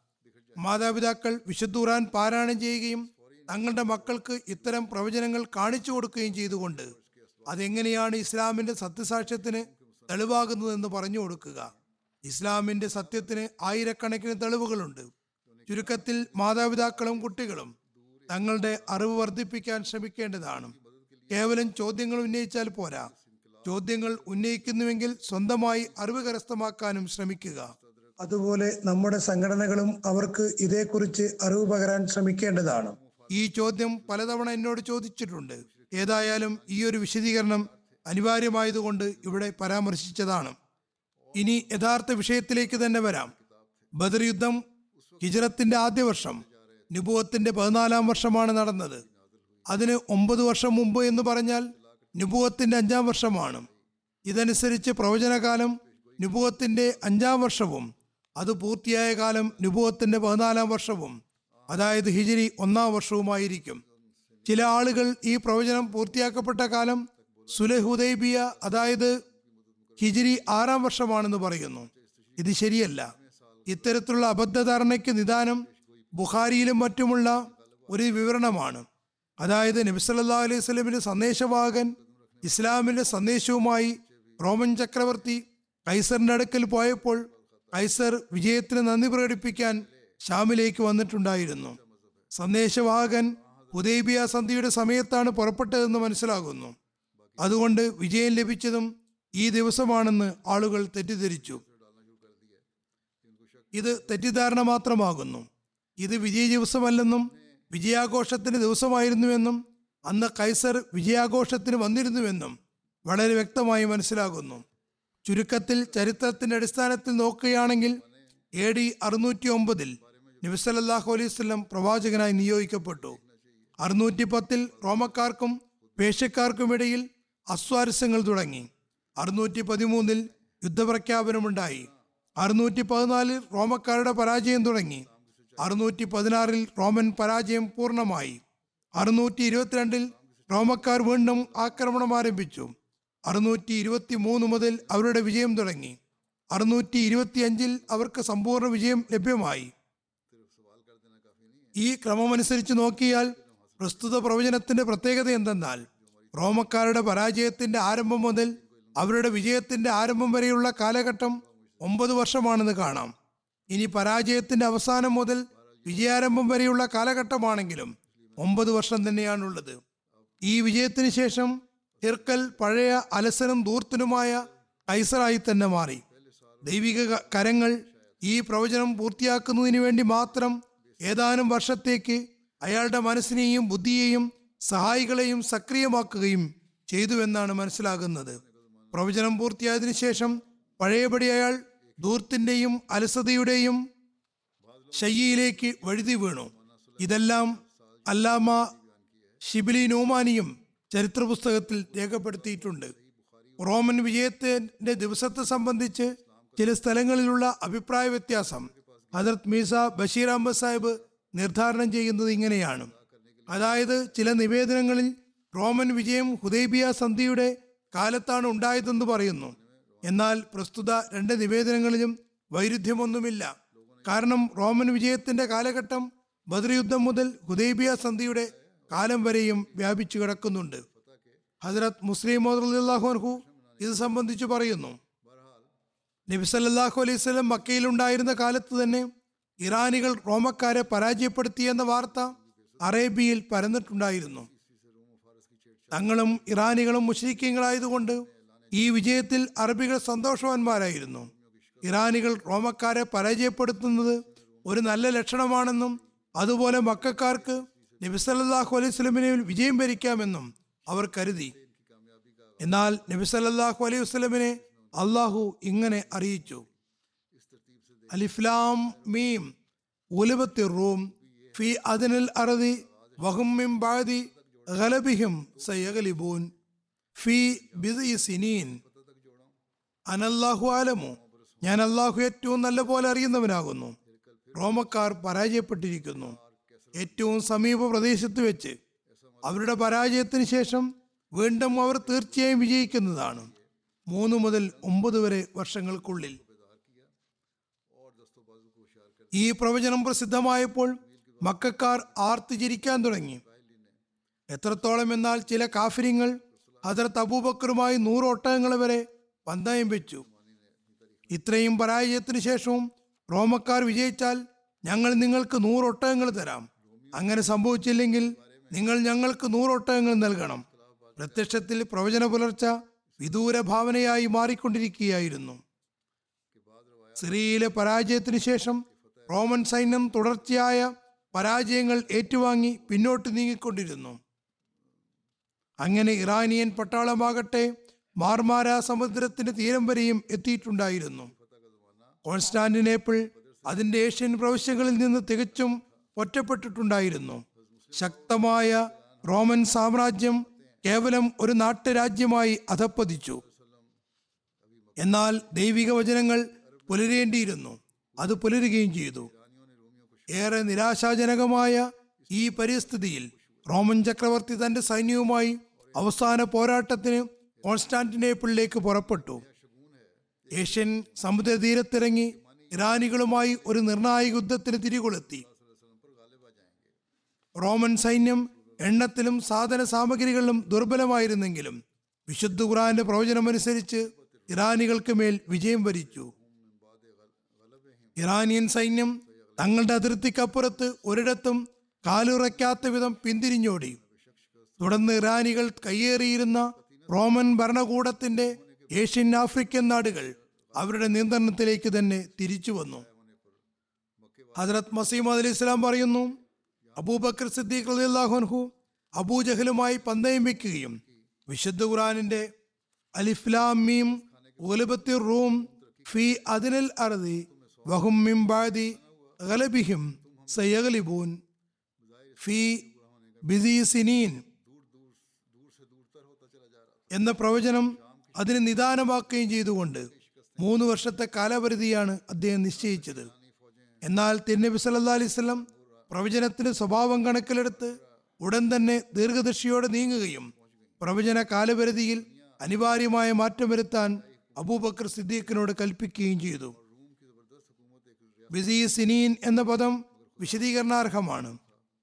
മാതാപിതാക്കൾ വിശുദ്ധ ഖുറാൻ പാരായണം ചെയ്യുകയും തങ്ങളുടെ മക്കൾക്ക് ഇത്തരം പ്രവചനങ്ങൾ കാണിച്ചു കൊടുക്കുകയും ചെയ്തുകൊണ്ട് അതെങ്ങനെയാണ് ഇസ്ലാമിന്റെ സത്യസാക്ഷ്യത്തിന് തെളിവാകുന്നതെന്ന് പറഞ്ഞു കൊടുക്കുക. ഇസ്ലാമിന്റെ സത്യത്തിന് ആയിരക്കണക്കിന് തെളിവുകളുണ്ട്. ചുരുക്കത്തിൽ മാതാപിതാക്കളും കുട്ടികളും തങ്ങളുടെ അറിവ് വർദ്ധിപ്പിക്കാൻ ശ്രമിക്കേണ്ടതാണ്. കേവലം ചോദ്യങ്ങൾ ഉന്നയിച്ചാൽ പോരാ. ചോദ്യങ്ങൾ ഉന്നയിക്കുന്നുവെങ്കിൽ സ്വന്തമായി അറിവ് കരസ്ഥമാക്കാനും ശ്രമിക്കുക. അതുപോലെ നമ്മുടെ സംഘടനകളും അവർക്ക് ഇതേക്കുറിച്ച് അറിവ് പകരാൻ ശ്രമിക്കേണ്ടതാണ്. ഈ ചോദ്യം പലതവണ എന്നോട് ചോദിച്ചിട്ടുണ്ട്. ഏതായാലും ഈ ഒരു വിശദീകരണം അനിവാര്യമായതുകൊണ്ട് ഇവിടെ പരാമർശിച്ചതാണ്. ഇനി യഥാർത്ഥ വിഷയത്തിലേക്ക് തന്നെ വരാം. ബദർ യുദ്ധം ഹിജറത്തിന്റെ ആദ്യ വർഷം. നുബുവത്തിന്റെ പതിനാലാം വർഷമാണ് നടന്നത്. അതിന് ഒമ്പത് വർഷം മുമ്പ് എന്ന് പറഞ്ഞാൽ നുബുവത്തിന്റെ അഞ്ചാം വർഷമാണ്. ഇതനുസരിച്ച് പ്രവചനകാലം നുബുവത്തിന്റെ അഞ്ചാം വർഷവും അത് പൂർത്തിയായ കാലം നുബുവത്തിന്റെ പതിനാലാം വർഷവും അതായത് ഹിജിരി ഒന്നാം വർഷവുമായിരിക്കും. ചില ആളുകൾ ഈ പ്രവചനം പൂർത്തിയാക്കപ്പെട്ട കാലം സുലഹുദൈബിയ അതായത് ഹിജിരി ആറാം വർഷമാണെന്ന് പറയുന്നു. ഇത് ശരിയല്ല. ഇത്തരത്തിലുള്ള അബദ്ധധാരണയ്ക്ക് നിദാനം ബുഖാരിയിലും മറ്റുമുള്ള ഒരു വിവരണമാണ്. അതായത് നബിസല്ലാ അലൈഹി സ്വലമിന്റെ സന്ദേശവാഹകൻ ഇസ്ലാമിന്റെ സന്ദേശവുമായി റോമൻ ചക്രവർത്തി കൈസറിന്റെ അടുക്കൽ പോയപ്പോൾ കൈസർ വിജയത്തിന് നന്ദി പ്രകടിപ്പിക്കാൻ ഷാമിലേക്ക് വന്നിട്ടുണ്ടായിരുന്നു. സന്ദേശവാഹകൻ ഹുദൈബിയ സന്ധിയുടെ സമയത്താണ് പുറപ്പെട്ടതെന്ന് മനസ്സിലാകുന്നു. അതുകൊണ്ട് വിജയം ലഭിച്ചതും ഈ ദിവസമാണെന്ന് ആളുകൾ തെറ്റിദ്ധരിച്ചു. ഇത് തെറ്റിദ്ധാരണ മാത്രമാകുന്നു. ഇത് വിജയ ദിവസമല്ലെന്നും വിജയാഘോഷത്തിന്റെ ദിവസമായിരുന്നുവെന്നും അന്ന് കൈസർ വിജയാഘോഷത്തിന് വന്നിരുന്നുവെന്നും വളരെ വ്യക്തമായി മനസ്സിലാകുന്നു. ചുരുക്കത്തിൽ ചരിത്രത്തിന്റെ അടിസ്ഥാനത്തിൽ നോക്കുകയാണെങ്കിൽ എ ഡി അറുന്നൂറ്റി ഒമ്പതിൽ നബിസലല്ലാഹു അലൈഹി സ്വലം പ്രവാചകനായി നിയോഗിക്കപ്പെട്ടു. അറുന്നൂറ്റി പത്തിൽ റോമക്കാർക്കും പേഷ്യക്കാർക്കുമിടയിൽ അസ്വാരസ്യങ്ങൾ തുടങ്ങി. അറുന്നൂറ്റി പതിമൂന്നിൽ യുദ്ധപ്രഖ്യാപനമുണ്ടായി. അറുന്നൂറ്റി പതിനാലിൽ റോമക്കാരുടെ പരാജയം തുടങ്ങി. അറുന്നൂറ്റി പതിനാറിൽ റോമൻ പരാജയം പൂർണമായി. അറുന്നൂറ്റി ഇരുപത്തിരണ്ടിൽ റോമക്കാർ വീണ്ടും ആക്രമണം ആരംഭിച്ചു. അറുന്നൂറ്റി ഇരുപത്തി മൂന്ന് മുതൽ അവരുടെ വിജയം തുടങ്ങി. അറുന്നൂറ്റി ഇരുപത്തി അഞ്ചിൽ അവർക്ക് സമ്പൂർണ വിജയം ലഭ്യമായി. ഈ ക്രമമനുസരിച്ച് നോക്കിയാൽ പ്രസ്തുത പ്രവചനത്തിന്റെ പ്രത്യേകത എന്തെന്നാൽ റോമക്കാരുടെ പരാജയത്തിന്റെ ആരംഭം മുതൽ അവരുടെ വിജയത്തിന്റെ ആരംഭം വരെയുള്ള കാലഘട്ടം ഒമ്പത് വർഷമാണെന്ന് കാണാം. ഇനി പരാജയത്തിന്റെ അവസാനം മുതൽ വിജയാരംഭം വരെയുള്ള കാലഘട്ടമാണെങ്കിലും ഒമ്പത് വർഷം തന്നെയാണുള്ളത്. ഈ വിജയത്തിന് ശേഷം തിർക്കൽ പഴയ അലസനും ദൂർത്തനുമായ കൈസറായി തന്നെ മാറി. ദൈവിക കരങ്ങൾ ഈ പ്രവചനം പൂർത്തിയാക്കുന്നതിന് വേണ്ടി മാത്രം ഏതാനും വർഷത്തേക്ക് അയാളുടെ മനസ്സിനെയും ബുദ്ധിയെയും സഹായികളെയും സക്രിയമാക്കുകയും ചെയ്തുവെന്നാണ് മനസ്സിലാകുന്നത്. പ്രവചനം പൂർത്തിയായതിനു ശേഷം പഴയപടി അയാൾ ദൂർത്തിന്റെയും അലസതയുടെയും ശയ്യയിലേക്ക് വഴുതി വീണു. ഇതെല്ലാം അല്ലാമ ഷിബിലി നോമാനിയും ചരിത്ര പുസ്തകത്തിൽ രേഖപ്പെടുത്തിയിട്ടുണ്ട്. റോമൻ വിജയത്തിന്റെ ദിവസത്തെ സംബന്ധിച്ച് ചില സ്ഥലങ്ങളിലുള്ള അഭിപ്രായ വ്യത്യാസം ഹജറത് മീസ ബഷീർ അഹമ്മദ് സാഹിബ് നിർദ്ധാരണം ചെയ്യുന്നത് ഇങ്ങനെയാണ്. അതായത് ചില നിവേദനങ്ങളിൽ റോമൻ വിജയം ഹുദൈബിയ സന്ധിയുടെ കാലത്താണ് ഉണ്ടായതെന്ന് പറയുന്നു. എന്നാൽ പ്രസ്തുത രണ്ട് നിവേദനങ്ങളിലും വൈരുദ്ധ്യമൊന്നുമില്ല. കാരണം റോമൻ വിജയത്തിന്റെ കാലഘട്ടം ബദർ യുദ്ധം മുതൽ ഹുദൈബിയ സന്ധിയുടെ കാലം വരെയും വ്യാപിച്ചു കിടക്കുന്നുണ്ട്. ഹജറത് മുസ്ലിം അൻഹു ഇത് സംബന്ധിച്ച് പറയുന്നു. നബി സല്ലല്ലാഹു അലൈഹി സ്വലം മക്കയിലുണ്ടായിരുന്ന കാലത്ത് തന്നെ ഇറാനികൾ റോമക്കാരെ പരാജയപ്പെടുത്തിയെന്ന വാർത്ത അറേബ്യയിൽ പരന്നിട്ടുണ്ടായിരുന്നു. തങ്ങളും ഇറാനികളും മുസ്ലിക്കീങ്ങളായതുകൊണ്ട് ഈ വിജയത്തിൽ അറബികൾ സന്തോഷവാന്മാരായിരുന്നു. ഇറാനികൾ റോമക്കാരെ പരാജയപ്പെടുത്തുന്നത് ഒരു നല്ല ലക്ഷണമാണെന്നും അതുപോലെ മക്കാർക്ക് നബി സല്ലല്ലാഹു അലൈഹി സ്വലമിനെ വിജയം ഭരിക്കാമെന്നും അവർ കരുതി. എന്നാൽ നബി സല്ലല്ലാഹു അലൈഹി വസ്ലമിനെ അള്ളാഹു ഇങ്ങനെ അറിയിച്ചു. അലിഫ്ലാം മീം ഉലബത്തി റൂം ഫി അദനൽ അറദി വഹും മിൻ ബാദി ഗലബിഹിം സയഗലിബൂൻ. ഫി അനല്ലാഹു ആലമു. ഞാൻ അള്ളാഹു ഏറ്റവും നല്ല പോലെ അറിയുന്നവനാകുന്നു. റോമക്കാർ പരാജയപ്പെട്ടിരിക്കുന്നു. ഏറ്റവും സമീപ പ്രദേശത്ത് വെച്ച് അവരുടെ പരാജയത്തിന് ശേഷം വീണ്ടും അവർ തീർച്ചയായും വിജയിക്കുന്നതാണ്. മൂന്ന് മുതൽ ഒമ്പത് വരെ വർഷങ്ങൾക്കുള്ളിൽ. ഈ പ്രവചനം പ്രസിദ്ധമായപ്പോൾ മക്കാർ ആർത്തിചിരിക്കാൻ തുടങ്ങി. എത്രത്തോളം എന്നാൽ ചില കാഫിര്യങ്ങൾ ഹജറത്ത് അബൂബക്കറുമായി നൂറ് ഒട്ടകങ്ങൾ വരെ പന്തയം വെച്ചു. ഇത്രയും പരാജയത്തിന് ശേഷവും റോമക്കാർ വിജയിച്ചാൽ ഞങ്ങൾ നിങ്ങൾക്ക് നൂറ് ഒട്ടകങ്ങൾ തരാം. അങ്ങനെ സംഭവിച്ചില്ലെങ്കിൽ നിങ്ങൾ ഞങ്ങൾക്ക് നൂറ് ഒട്ടകങ്ങൾ നൽകണം. പ്രത്യക്ഷത്തിൽ പ്രവചന പുലർച്ച വിദൂര ഭാവനയായി മാറിക്കൊണ്ടിരിക്കുകയായിരുന്നു. സിറിയയിലെ പരാജയത്തിന് ശേഷം റോമൻ സൈന്യം തുടർച്ചയായ പരാജയങ്ങൾ ഏറ്റുവാങ്ങി പിന്നോട്ട് നീങ്ങിക്കൊണ്ടിരുന്നു. അങ്ങനെ ഇറാനിയൻ പട്ടാളമാകട്ടെ മാർമാര സമുദ്രത്തിന്റെ തീരം വരെയും എത്തിയിട്ടുണ്ടായിരുന്നു. കോൺസ്റ്റാന്റിനേപ്പിൾ അതിന്റെ ഏഷ്യൻ പ്രവിശ്യകളിൽ നിന്ന് തികച്ചും ഒറ്റപ്പെട്ടിട്ടുണ്ടായിരുന്നു. ശക്തമായ റോമൻ സാമ്രാജ്യം കേവലം ഒരു നാട്ടുരാജ്യമായി അധപ്പതിച്ചു എന്നാൽ ദൈവിക വചനങ്ങൾ പുലരേണ്ടിയിരുന്നു. അത് പുലരുകയും ചെയ്തു. ഏറെ നിരാശാജനകമായ ഈ പരിസ്ഥിതിയിൽ റോമൻ ചക്രവർത്തി തന്റെ സൈന്യവുമായി അവസാന പോരാട്ടത്തിന് കോൺസ്റ്റാന്റിനേപ്പിളിലേക്ക് പുറപ്പെട്ടു. ഏഷ്യൻ സമുദ്രതീരത്തിറങ്ങി ഇറാനികളുമായി ഒരു നിർണായക യുദ്ധത്തിന് തിരികൊളുത്തി. റോമൻ സൈന്യം എണ്ണത്തിലും സാധന സാമഗ്രികളിലും ദുർബലമായിരുന്നെങ്കിലും വിശുദ്ധ ഖുറാന്റെ പ്രവചനമനുസരിച്ച് ഇറാനികൾക്ക് മേൽ വിജയം വരിച്ചു. ഇറാനിയൻ സൈന്യം തങ്ങളുടെ അതിർത്തിക്കപ്പുറത്ത് ഒരിടത്തും കാലുറയ്ക്കാത്ത വിധം പിന്തിരിഞ്ഞോടി. തുടർന്ന് ഇറാനികൾ കയ്യേറിയിരുന്ന റോമൻ ഭരണകൂടത്തിന്റെ ഏഷ്യൻ ആഫ്രിക്കൻ നാടുകൾ അവരുടെ നിയന്ത്രണത്തിലേക്ക് തന്നെ തിരിച്ചു വന്നു. ഹജറത് മസീം അലി ഇസ്ലാം പറയുന്നു അബൂബക്കർ സിദ്ദീഖ് അലിഹു അബൂജഹലുമായി പന്തയം വെക്കുകയും വിശുദ്ധ ഖുറാനിന്റെ അലിഫ്ലാം മീം ഉലബത്തി റൂം ഫി അതിനൽ അർദി വഹും മിംബാദി ഗലബിഹിം സയഗലിബൂൻ ഫി ബിസി സിനീൻ എന്ന പ്രവചനം അതിന് നിദാനമാക്കുകയും ചെയ്തുകൊണ്ട് മൂന്ന് വർഷത്തെ കാലപരിധിയാണ് അദ്ദേഹം നിശ്ചയിച്ചത്. എന്നാൽ തിരുനബി സല്ലാ അലൈവല്ലം പ്രവചനത്തിന്റെ സ്വഭാവം കണക്കിലെടുത്ത് ഉടൻ തന്നെ ദീർഘദൃഷ്ടിയോടെ നീങ്ങുകയും പ്രവചന കാലപരിധിയിൽ അനിവാര്യമായ മാറ്റം വരുത്താൻ അബൂബക്കർ സിദ്ദീഖിനോട് കൽപ്പിക്കുകയും ചെയ്തു. ബിസി സിനീൻ എന്ന പദം വിശദീകരണാർഹമാണ്.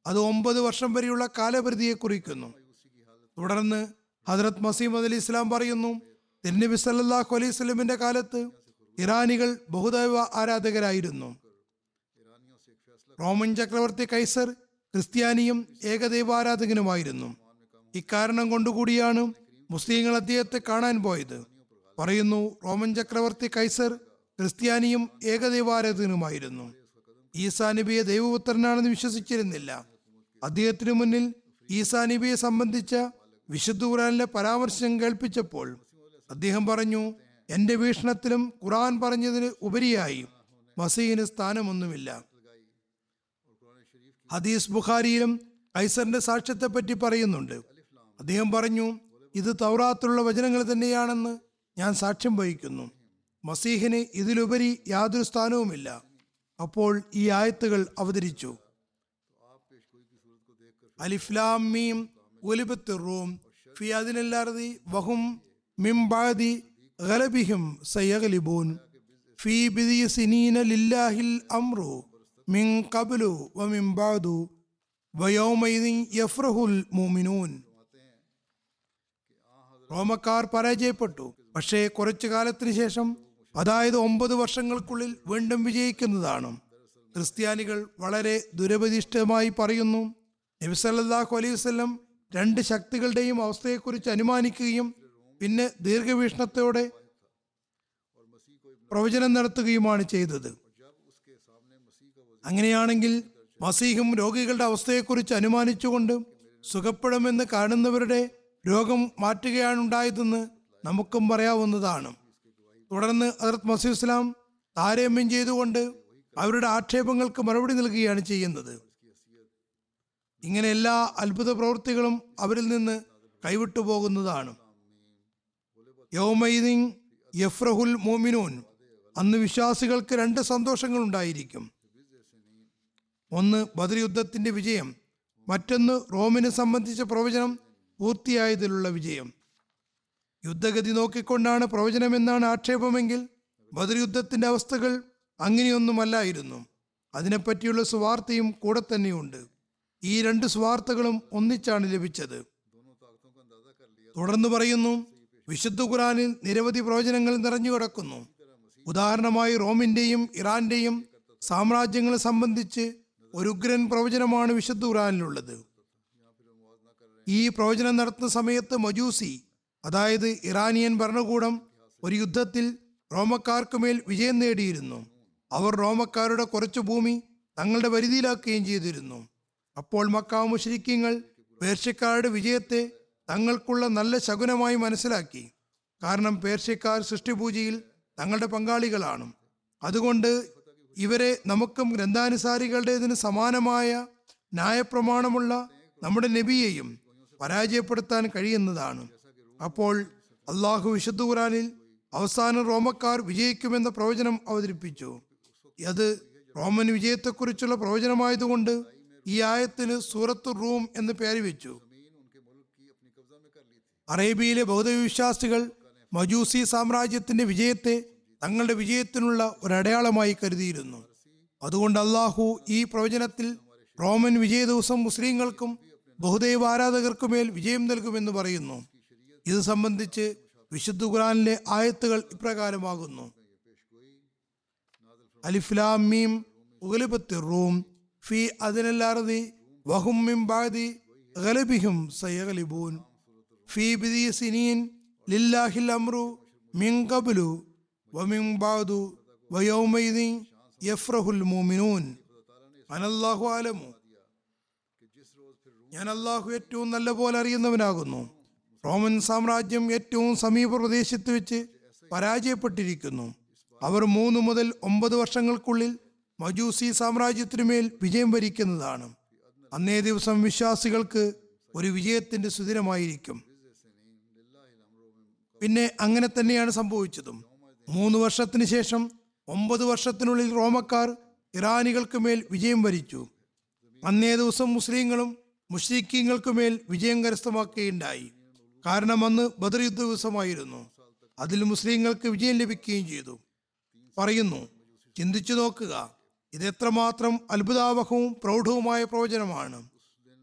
അത് ഒമ്പത് വർഷം വരെയുള്ള കാലപരിധിയെ കുറിക്കുന്നു. തുടർന്ന് ഹജറത് മസീം അലി ഇസ്ലാം പറയുന്നു തിരുനബി സല്ലാഹു അലൈഹി സ്വലമിന്റെ കാലത്ത് ഇറാനികൾ ബഹുദൈവ ആരാധകരായിരുന്നു. റോമൻ ചക്രവർത്തി കൈസർ ക്രിസ്ത്യാനിയും ഏകദൈവ ആരാധകനുമായിരുന്നു. ഇക്കാരണം കൊണ്ടുകൂടിയാണ് മുസ്ലിങ്ങൾ അദ്ദേഹത്തെ കാണാൻ പോയത്. പറയുന്നു റോമൻ ചക്രവർത്തി കൈസർ ക്രിസ്ത്യാനിയും ഏകദൈവ ആരാധകനുമായിരുന്നു. ഈസാ നബിയെ ദൈവപുത്രനാണെന്ന് വിശ്വസിച്ചിരുന്നില്ല. അദ്ദേഹത്തിനു മുന്നിൽ ഈസാ നബിയെ സംബന്ധിച്ച വിശുദ്ധ ഖുറാനിലെ പരാമർശം കേൾപ്പിച്ചപ്പോൾ അദ്ദേഹം പറഞ്ഞു എന്റെ വീക്ഷണത്തിലും ഖുറാൻ പറഞ്ഞതിന് ഉപരിയായി മസീഹിന് സ്ഥാനമൊന്നുമില്ല. ഹദീസ് ബുഖാരിയിലും കൈസറിന്റെ സാക്ഷ്യത്തെ പറ്റി പറയുന്നുണ്ട്. അദ്ദേഹം പറഞ്ഞു ഇത് തൗറാത്തുള്ള വചനങ്ങൾ തന്നെയാണെന്ന് ഞാൻ സാക്ഷ്യം വഹിക്കുന്നു. മസീഹിന് ഇതിലുപരി യാതൊരു സ്ഥാനവുമില്ല. അപ്പോൾ ഈ ആയത്തുകൾ അവതരിച്ചു. അലിഫ്ലാം മീം ഉലിബത്ത് റൂം ഫി അതിനല്ലാർതി വഹും മിംബാദി ഗലബിഹിം സയഗലിബൂൻ. ഫി ബിദി സിനീന ലില്ലാഹിൽ അംറു മിൻ കബലു വ ബാദു വയോമൈദിൻ യഫ്രഹുൽ മുമിനൂൻ റോമക്കാർ പരാജയപ്പെട്ടു. പക്ഷേ കുറച്ചു കാലത്തിന് ശേഷം അതായത് ഒമ്പത് വർഷങ്ങൾക്കുള്ളിൽ വീണ്ടും വിജയിക്കുന്നതാണ്. ക്രിസ്ത്യാനികൾ വളരെ ദുരപതിഷ്ഠമായി പറയുന്നു നബിസല്ലാഹു അലൈഹി വസ്ലം രണ്ട് ശക്തികളുടെയും അവസ്ഥയെക്കുറിച്ച് അനുമാനിക്കുകയും പിന്നെ ദീർഘവീക്ഷണത്തോടെ പ്രവചനം നടത്തുകയുമാണ് ചെയ്തത്. അങ്ങനെയാണെങ്കിൽ മസീഹും രോഗികളുടെ അവസ്ഥയെക്കുറിച്ച് അനുമാനിച്ചുകൊണ്ട് സുഖപ്പെടുമെന്ന് കാണുന്നവരുടെ രോഗം മാറ്റുകയാണ് ഉണ്ടായതെന്ന് നമുക്കും പറയാവുന്നതാണ്. തുടർന്ന് ഹജറത് മസീഹ് ഇസ്ലാം താരതമ്യം ചെയ്തുകൊണ്ട് അവരുടെ ആക്ഷേപങ്ങൾക്ക് മറുപടി നൽകുകയാണ് ചെയ്യുന്നത്. ഇങ്ങനെ എല്ലാ അത്ഭുത പ്രവൃത്തികളും അവരിൽ നിന്ന് കൈവിട്ടു പോകുന്നതാണ്. യൗമൈദിൻ യഫ്രഹുൽ മോമിനൂൻ അന്ന് വിശ്വാസികൾക്ക് രണ്ട് സന്തോഷങ്ങൾ ഉണ്ടായിരിക്കും ഒന്ന് ബദർ യുദ്ധത്തിന്റെ വിജയം മറ്റൊന്ന് റോമിനെ സംബന്ധിച്ച പ്രവചനം പൂർത്തിയായതിലുള്ള വിജയം. യുദ്ധഗതി നോക്കിക്കൊണ്ടാണ് പ്രവചനമെന്നാണ് ആക്ഷേപമെങ്കിൽ ബദർ യുദ്ധത്തിന്റെ അവസ്ഥകൾ അങ്ങനെയൊന്നുമല്ലായിരുന്നു. അതിനെപ്പറ്റിയുള്ള സുവാർത്തയും കൂടെ തന്നെയുണ്ട്. ഈ രണ്ട് സ്വാർത്ഥകളും ഒന്നിച്ചാണ് ലഭിച്ചത്. തുടർന്ന് പറയുന്നു വിശുദ്ധ ഖുറാനിൽ നിരവധി പ്രവചനങ്ങൾ നിറഞ്ഞു കിടക്കുന്നു. ഉദാഹരണമായി റോമിന്റെയും ഇറാന്റെയും സാമ്രാജ്യങ്ങളെ സംബന്ധിച്ച് ഒരു ഉഗ്രൻ പ്രവചനമാണ് വിശുദ്ധ ഖുറാനിലുള്ളത് ഈ പ്രവചനം നടത്തുന്ന സമയത്ത് മജൂസി അതായത് ഇറാനിയൻ ഭരണകൂടം ഒരു യുദ്ധത്തിൽ റോമക്കാർക്ക് മേൽ വിജയം നേടിയിരുന്നു. അവർ റോമക്കാരുടെ കുറച്ച് ഭൂമി തങ്ങളുടെ പരിധിയിലാക്കുകയും ചെയ്തിരുന്നു. അപ്പോൾ മക്കാവ് മുഷരിക്കങ്ങൾ പേർഷ്യക്കാരുടെ വിജയത്തെ തങ്ങൾക്കുള്ള നല്ല ശകുനമായി മനസ്സിലാക്കി. കാരണം പേർഷ്യക്കാർ സൃഷ്ടിപൂജയിൽ തങ്ങളുടെ പങ്കാളികളാണ്. അതുകൊണ്ട് ഇവരെ നമുക്കും ഗ്രന്ഥാനുസാരികളുടേതിന് സമാനമായ ന്യായപ്രമാണമുള്ള നമ്മുടെ നബിയെയും പരാജയപ്പെടുത്താൻ കഴിയുന്നതാണ്. അപ്പോൾ അള്ളാഹു വിശുദ്ധ ഖുറാനിൽ അവസാനം റോമക്കാർ വിജയിക്കുമെന്ന പ്രവചനം അവതരിപ്പിച്ചു. അത് റോമൻ വിജയത്തെക്കുറിച്ചുള്ള പ്രവചനമായതുകൊണ്ട് ഈ ആയത്തിന് സൂറത്ത് റൂം എന്ന് പേര് വെച്ചു. അറേബ്യയിലെ ബൗദ്ധവിശ്വാസികൾ മജൂസി സാമ്രാജ്യത്തിന്റെ വിജയത്തെ തങ്ങളുടെ വിജയത്തിനുള്ള ഒരടയാളമായി കരുതിയിരുന്നു. അതുകൊണ്ട് അള്ളാഹു ഈ പ്രവചനത്തിൽ റോമൻ വിജയ ദിവസം മുസ്ലിങ്ങൾക്കും ബഹുദൈവ ആരാധകർക്കുമേൽ വിജയം നൽകുമെന്ന് പറയുന്നു. ഇത് സംബന്ധിച്ച് വിശുദ്ധ ഖുറാനിലെ ആയത്തുകൾ ഇപ്രകാരമാകുന്നു. അലിഫ്ലാം മീം ഉഗലിബത്തി റൂം ഫി അതിനല്ലാറതി വഹും മിം ബാദി ഗലബിഹും സയഗലിബൂൻ. ഫി ബിദി സിനീൻ ലില്ലാഹിൽ അമ്രു മിൻ ഖബ്ലു വമിൻ ബാദു വയൗമൈദിൻ യഫ്രഹുൽ മോമിനൂൻ അനല്ലാഹു ആലമു ഞാൻ അള്ളാഹു ഏറ്റവും നല്ല പോലെ അറിയുന്നവനാകുന്നു. റോമൻ സാമ്രാജ്യം ഏറ്റവും സമീപ പ്രദേശത്ത് വെച്ച് പരാജയപ്പെട്ടിരിക്കുന്നു. അവർ മൂന്ന് മുതൽ ഒമ്പത് വർഷങ്ങൾക്കുള്ളിൽ മജൂസി സാമ്രാജ്യത്തിനുമേൽ വിജയം വരിക്കുന്നതാണ്. അന്നേ ദിവസം വിശ്വാസികൾക്ക് ഒരു വിജയത്തിന്റെ സുദിനമായിരിക്കും. പിന്നെ അങ്ങനെ തന്നെയാണ് സംഭവിച്ചതും. മൂന്ന് വർഷത്തിന് ശേഷം ഒമ്പത് വർഷത്തിനുള്ളിൽ റോമക്കാർ ഇറാനികൾക്ക് മേൽ വിജയം വരിച്ചു. അന്നേ ദിവസം മുസ്ലിങ്ങളും മുഷ്രിഖീങ്ങൾക്കുമേൽ വിജയം കരസ്ഥമാക്കുകയുണ്ടായി. കാരണം അന്ന് ബദർ യുദ്ധ ദിവസമായിരുന്നു. അതിൽ മുസ്ലിങ്ങൾക്ക് വിജയം ലഭിക്കുകയും ചെയ്തു. പറയുന്നു ചിന്തിച്ചു നോക്കുക. ഇത് എത്രമാത്രം അത്ഭുതാവഹവും പ്രൗഢവുമായ പ്രവചനമാണ്.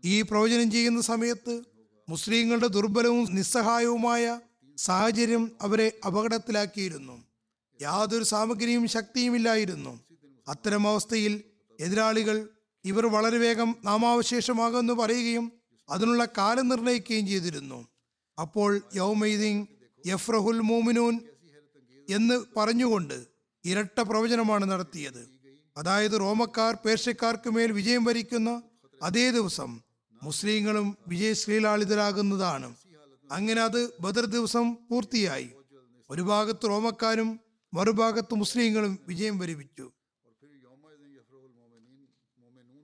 ഈ പ്രവചനം ചെയ്യുന്ന സമയത്ത് മുസ്ലിങ്ങളുടെ ദുർബലവും നിസ്സഹായവുമായ സാഹചര്യം അവരെ അപകടത്തിലാക്കിയിരുന്നു. യാതൊരു സാമഗ്രിയും ശക്തിയും ഇല്ലായിരുന്നു അത്തരം അവസ്ഥയിൽ എതിരാളികൾ ഇവർ വളരെ വേഗം നാമാവശേഷമാകുമെന്ന് പറയുകയും അതിനുള്ള കാലം നിർണയിക്കുകയും ചെയ്തിരുന്നു. അപ്പോൾ യൗമൈദിങ് യഫ്രഹുൽ മോമിനൂൻ എന്ന് പറഞ്ഞുകൊണ്ട് ഇരട്ട പ്രവചനമാണ് നടത്തിയത്. അതായത് റോമക്കാർ പേർഷ്യക്കാർക്ക് മേൽ വിജയം വരിക്കുന്ന അതേ ദിവസം മുസ്ലിങ്ങളും വിജയശ്രീലാളിതരാകുന്നതാണ് അങ്ങനെ അത് ബദർ ദിവസം പൂർത്തിയായി. ഒരു ഭാഗത്ത് റോമക്കാരും മറുഭാഗത്ത് മുസ്ലിങ്ങളും വിജയം വരിപ്പിച്ചു.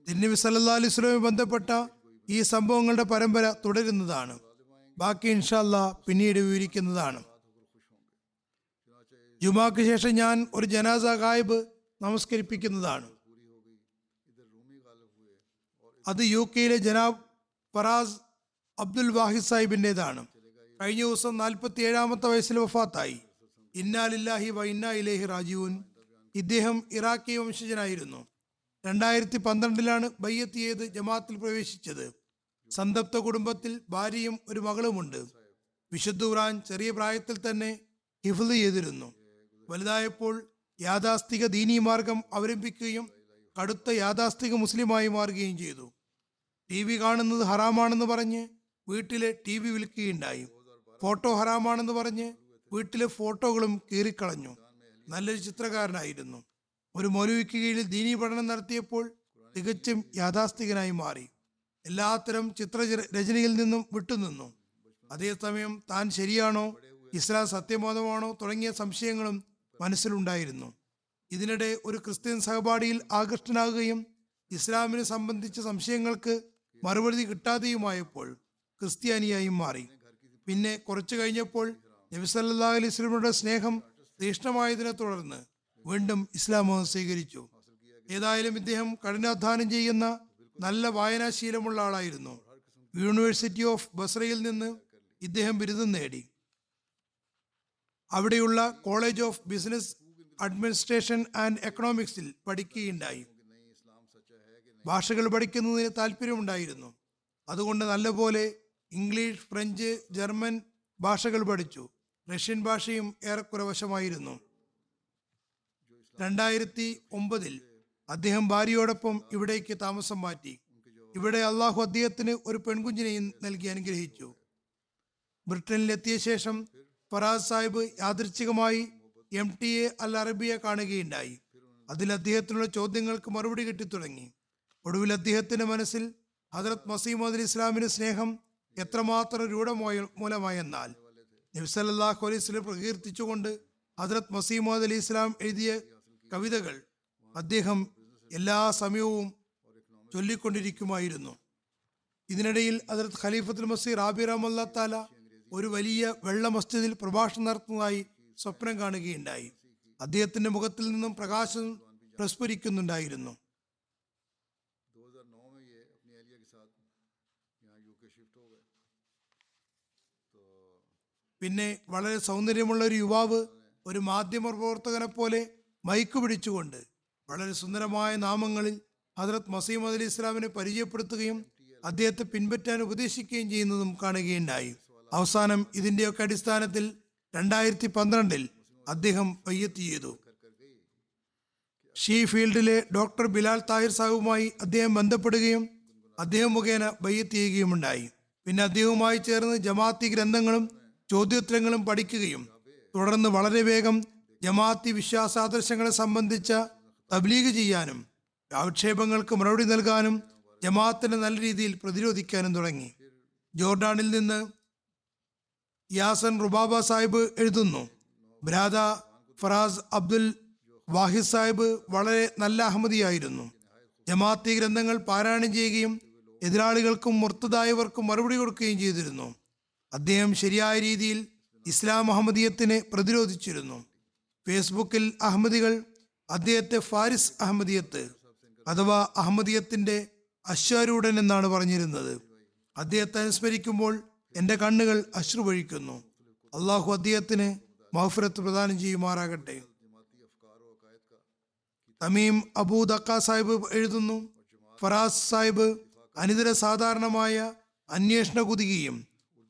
തിരുനബി സല്ലാ അലൈഹി ബന്ധപ്പെട്ട ഈ സംഭവങ്ങളുടെ പരമ്പര തുടരുന്നതാണ്. ബാക്കി ഇൻഷല്ല പിന്നീട് വിവരിക്കുന്നതാണ്. ജുമാക്ക് ശേഷം ഞാൻ ഒരു ജനാസ ഗായബ് നമസ്കരിപ്പിക്കുന്നതാണ്. അത് യു കെയിലെ ജനാബ് ഫറാസ് അബ്ദുൽ വാഹിദ് സാഹിബിന്റെതാണ്. കഴിഞ്ഞ ദിവസം നാൽപ്പത്തി ഏഴാമത്തെ വയസ്സിൽ വഫാത്തായി. ഇന്നാലില്ലാഹി വ ഇന്നാ ഇലേഹി റാജീവൻ ഇദ്ദേഹം ഇറാഖി വംശജനായിരുന്നു. രണ്ടായിരത്തി പന്ത്രണ്ടിലാണ് ബയ്യത്ത് ചെയ്ത് ജമാത്തിൽ പ്രവേശിച്ചത്. സന്തപ്ത കുടുംബത്തിൽ ഭാര്യയും ഒരു മകളുമുണ്ട്. വിശുദ്ധ ഖുറാൻ ചെറിയ പ്രായത്തിൽ തന്നെ ഹിഫ്ദ് ചെയ്തിരുന്നു. വലുതായപ്പോൾ യാഥാസ്ഥിക ദീനീ മാർഗം അവലംബിക്കുകയും കടുത്ത യാഥാസ്ഥിക മുസ്ലിമായി മാറുകയും ചെയ്തു. ടി വി കാണുന്നത് ഹറാമാണെന്ന് പറഞ്ഞ് വീട്ടിലെ ടി വി വിൽക്കുകയുണ്ടായി. ഫോട്ടോ ഹറാമാണെന്ന് പറഞ്ഞ് വീട്ടിലെ ഫോട്ടോകളും കീറിക്കളഞ്ഞു. നല്ലൊരു ചിത്രകാരനായിരുന്നു. ഒരു മൗലവിക്ക് കീഴിൽ ദീനീ പഠനം നടത്തിയപ്പോൾ തികച്ചും യാഥാസ്ഥികനായി മാറി. എല്ലാത്തരം ചിത്ര രചനയിൽ നിന്നും വിട്ടുനിന്നു. അതേസമയം താൻ ശരിയാണോ ഇസ്ലാം സത്യബോധമാണോ തുടങ്ങിയ സംശയങ്ങളും മനസ്സിലുണ്ടായിരുന്നു. ഇതിനിടെ ഒരു ക്രിസ്ത്യൻ സഹപാഠിയിൽ ആകൃഷ്ടനാകുകയും ഇസ്ലാമിനെ സംബന്ധിച്ച സംശയങ്ങൾക്ക് മറുപടി കിട്ടാതെയുമായപ്പോൾ ക്രിസ്ത്യാനിയായും മാറി. പിന്നെ കുറച്ചു കഴിഞ്ഞപ്പോൾ നബിസല്ലാ അലൈഹി വസല്ലമയുടെ സ്നേഹം തീഷ്ണമായതിനെ തുടർന്ന് വീണ്ടും ഇസ്ലാം സ്വീകരിച്ചു. ഏതായാലും ഇദ്ദേഹം കഠിനാധ്വാനം ചെയ്യുന്ന നല്ല വായനാശീലമുള്ള ആളായിരുന്നു. യൂണിവേഴ്സിറ്റി ഓഫ് ബസ്രയിൽ നിന്ന് ഇദ്ദേഹം ബിരുദം നേടി. അവിടെയുള്ള college of business administration and എക്കണോമിക്സിൽ പഠിക്കുകയുണ്ടായി. ഭാഷകൾ പഠിക്കുന്നതിന് താല്പര്യമുണ്ടായിരുന്നു. അതുകൊണ്ട് നല്ലപോലെ ഇംഗ്ലീഷ് ഫ്രഞ്ച് ജർമ്മൻ ഭാഷകൾ പഠിച്ചു. റഷ്യൻ ഭാഷയും ഏറെക്കുറെ വശമായിരുന്നു. രണ്ടായിരത്തി ഒമ്പതിൽ അദ്ദേഹം ഭാര്യയോടൊപ്പം ഇവിടേക്ക് താമസം മാറ്റി. ഇവിടെ അള്ളാഹു അദ്ദേഹത്തിന് ഒരു പെൺകുഞ്ഞിനെയും നൽകി അനുഗ്രഹിച്ചു. ബ്രിട്ടനിലെത്തിയ ശേഷം ഫറാസ് സാഹിബ് യാദൃച്ഛികമായി എം ടി എ അൽ അറബിയെ കാണുകയുണ്ടായി. അതിൽ അദ്ദേഹത്തിനുള്ള ചോദ്യങ്ങൾക്ക് മറുപടി കിട്ടിത്തുടങ്ങി. ഒടുവിൽ അദ്ദേഹത്തിന്റെ മനസ്സിൽ ഹജറത് മസീമദ് ഇസ്ലാമിന്റെ ഇസ്ലാമിന് സ്നേഹം എത്രമാത്രം രൂഢമായ മൂലമായെന്നാൽ നബ്സല്ലാഹു അലൈഹി സ്വലം പ്രകീർത്തിച്ചുകൊണ്ട് ഹജറത് മസീമദ് അലി ഇസ്ലാം എഴുതിയ കവിതകൾ അദ്ദേഹം എല്ലാ സമയവും ചൊല്ലിക്കൊണ്ടിരിക്കുമായിരുന്നു. ഇതിനിടയിൽ ഹജറത് ഖലീഫത്തുൽ മസീർ റാബി അല്ലാത്താല താല ഒരു വലിയ വെള്ള മസ്ജിദിൽ പ്രഭാഷണം നടത്തുന്നതായി സ്വപ്നം കാണുകയുണ്ടായി. അദ്ദേഹത്തിന്റെ മുഖത്തിൽ നിന്നും പ്രകാശം പ്രസ്ഫുരിക്കുന്നുണ്ടായിരുന്നു. പിന്നെ വളരെ സൗന്ദര്യമുള്ള ഒരു യുവാവ് ഒരു മാധ്യമ പ്രവർത്തകനെ പോലെ മൈക്ക് പിടിച്ചുകൊണ്ട് വളരെ സുന്ദരമായ നാമങ്ങളിൽ ഹജറത് മസീം അലി ഇസ്ലാമിനെ പരിചയപ്പെടുത്തുകയും അദ്ദേഹത്തെ പിൻപറ്റാൻ ഉപദേശിക്കുകയും ചെയ്യുന്നതും കാണുകയുണ്ടായി. അവസാനം ഇതിന്റെയൊക്കെ അടിസ്ഥാനത്തിൽ രണ്ടായിരത്തി പന്ത്രണ്ടിൽ അദ്ദേഹം വയ്യത്തി ചെയ്തു. ഷീ ഫീൽഡിലെ ഡോക്ടർ ബിലാൽ താഹിർ സാഹുമായി അദ്ദേഹം ബന്ധപ്പെടുകയും അദ്ദേഹം മുഖേന ബയ്യത്ത് ചെയ്യുകയുമുണ്ടായി പിന്നെ അദ്ദേഹവുമായി ചേർന്ന് ജമാഅത്തി ഗ്രന്ഥങ്ങളും ചോദ്യോത്തരങ്ങളും പഠിക്കുകയും തുടർന്ന് വളരെ വേഗം ജമാഅത്തി വിശ്വാസാദർശങ്ങളെ സംബന്ധിച്ച തബ്ലീഗ് ചെയ്യാനും ആക്ഷേപങ്ങൾക്ക് മറുപടി നൽകാനും ജമാഅത്തിനെ നല്ല രീതിയിൽ പ്രതിരോധിക്കാനും തുടങ്ങി. ജോർഡാനിൽ നിന്ന് യാസൻ റുബാബ സാഹിബ് എഴുതുന്നു. ബ്രാദ ഫറാസ് അബ്ദുൽ വാഹിദ് സാഹിബ് വളരെ നല്ല അഹമ്മദിയായിരുന്നു. ജമാഅത്തി ഗ്രന്ഥങ്ങൾ പാരായണം ചെയ്യുകയും എതിരാളികൾക്കും മുർത്തതായവർക്കും മറുപടി കൊടുക്കുകയും ചെയ്തിരുന്നു. അദ്ദേഹം ശരിയായ രീതിയിൽ ഇസ്ലാം അഹമ്മദീയത്തിനെ പ്രതിരോധിച്ചിരുന്നു. ഫേസ്ബുക്കിൽ അഹമ്മദികൾ അദ്ദേഹത്തെ ഫാരിസ് അഹമ്മദിയത്ത് അഥവാ അഹമ്മദിയത്തിന്റെ അശ്വാരൂഢൻ എന്നാണ് പറഞ്ഞിരുന്നത്. അദ്ദേഹത്തെ അനുസ്മരിക്കുമ്പോൾ എന്റെ കണ്ണുകൾ അശ്രുവഴിക്കുന്നു. അള്ളാഹു അദ്ദേഹത്തിന് മഹഫിറത്ത് പ്രദാനം ചെയ്യുമാറാകട്ടെ. തമീം അബൂ ദക്ക സാഹിബ് എഴുതുന്നു. ഫറാസ് സാഹിബ് അനിതര സാധാരണമായ അന്വേഷണ കുതികയും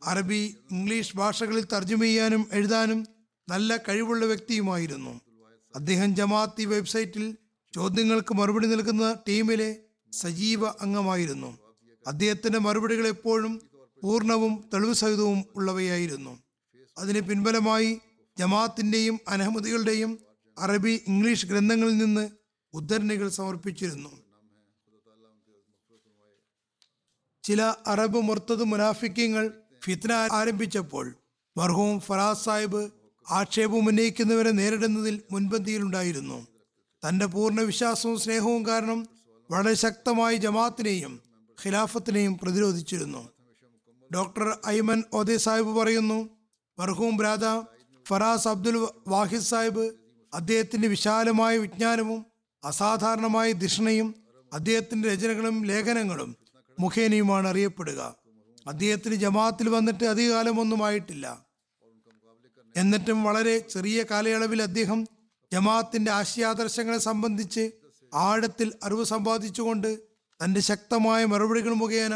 അറബി ഇംഗ്ലീഷ് ഭാഷകളിൽ തർജമ ചെയ്യാനും എഴുതാനും നല്ല കഴിവുള്ള വ്യക്തിയുമായിരുന്നു. അദ്ദേഹം ജമാഅത്തി വെബ്സൈറ്റിൽ ചോദ്യങ്ങൾക്ക് മറുപടി നൽകുന്ന ടീമിലെ സജീവ അംഗമായിരുന്നു. അദ്ദേഹത്തിന്റെ മറുപടികൾ എപ്പോഴും പൂർണവും തെളിവ് സഹിതവും ഉള്ളവയായിരുന്നു. അതിന് പിൻബലമായി ജമാഅത്തിന്റെയും അനഹമ്മദികളുടെയും അറബി ഇംഗ്ലീഷ് ഗ്രന്ഥങ്ങളിൽ നിന്ന് ഉദ്ധരണികൾ സമർപ്പിച്ചിരുന്നു. ചില അറബ് മുർത്തത് മുനാഫിക്കങ്ങൾ ഫിത്ന ആരംഭിച്ചപ്പോൾ മർഹൂം ഫറാസ് സാഹിബ് ആക്ഷേപം ഉന്നയിക്കുന്നവരെ നേരിടുന്നതിൽ മുൻപന്തിയിലുണ്ടായിരുന്നു. തന്റെ പൂർണ വിശ്വാസവും സ്നേഹവും കാരണം വളരെ ശക്തമായി ജമാഅത്തിനെയും ഖിലാഫത്തിനെയും പ്രതിരോധിച്ചിരുന്നു. ഡോക്ടർ ഐമൻ ഓദെ സാഹിബ് പറയുന്നു മർഹൂം ബ്രാദ ഫറാസ് അബ്ദുൽ വാഹിദ് സാഹിബ് അദ്ദേഹത്തിന്റെ വിശാലമായ വിജ്ഞാനവും അസാധാരണമായ ധിഷണയും അദ്ദേഹത്തിന്റെ രചനകളും ലേഖനങ്ങളും മുഖേനയുമാണ് അറിയപ്പെടുക. അദ്ദേഹത്തിന് ജമാഅത്തിൽ വന്നിട്ട് അധികകാലമൊന്നും ആയിട്ടില്ല. എന്നിട്ടും വളരെ ചെറിയ കാലയളവിൽ അദ്ദേഹം ജമാഅത്തിന്റെ ആശയാദർശങ്ങളെ സംബന്ധിച്ച് ആഴത്തിൽ അറിവ് സമ്പാദിച്ചുകൊണ്ട് തന്റെ ശക്തമായ മറുപടികൾ മുഖേന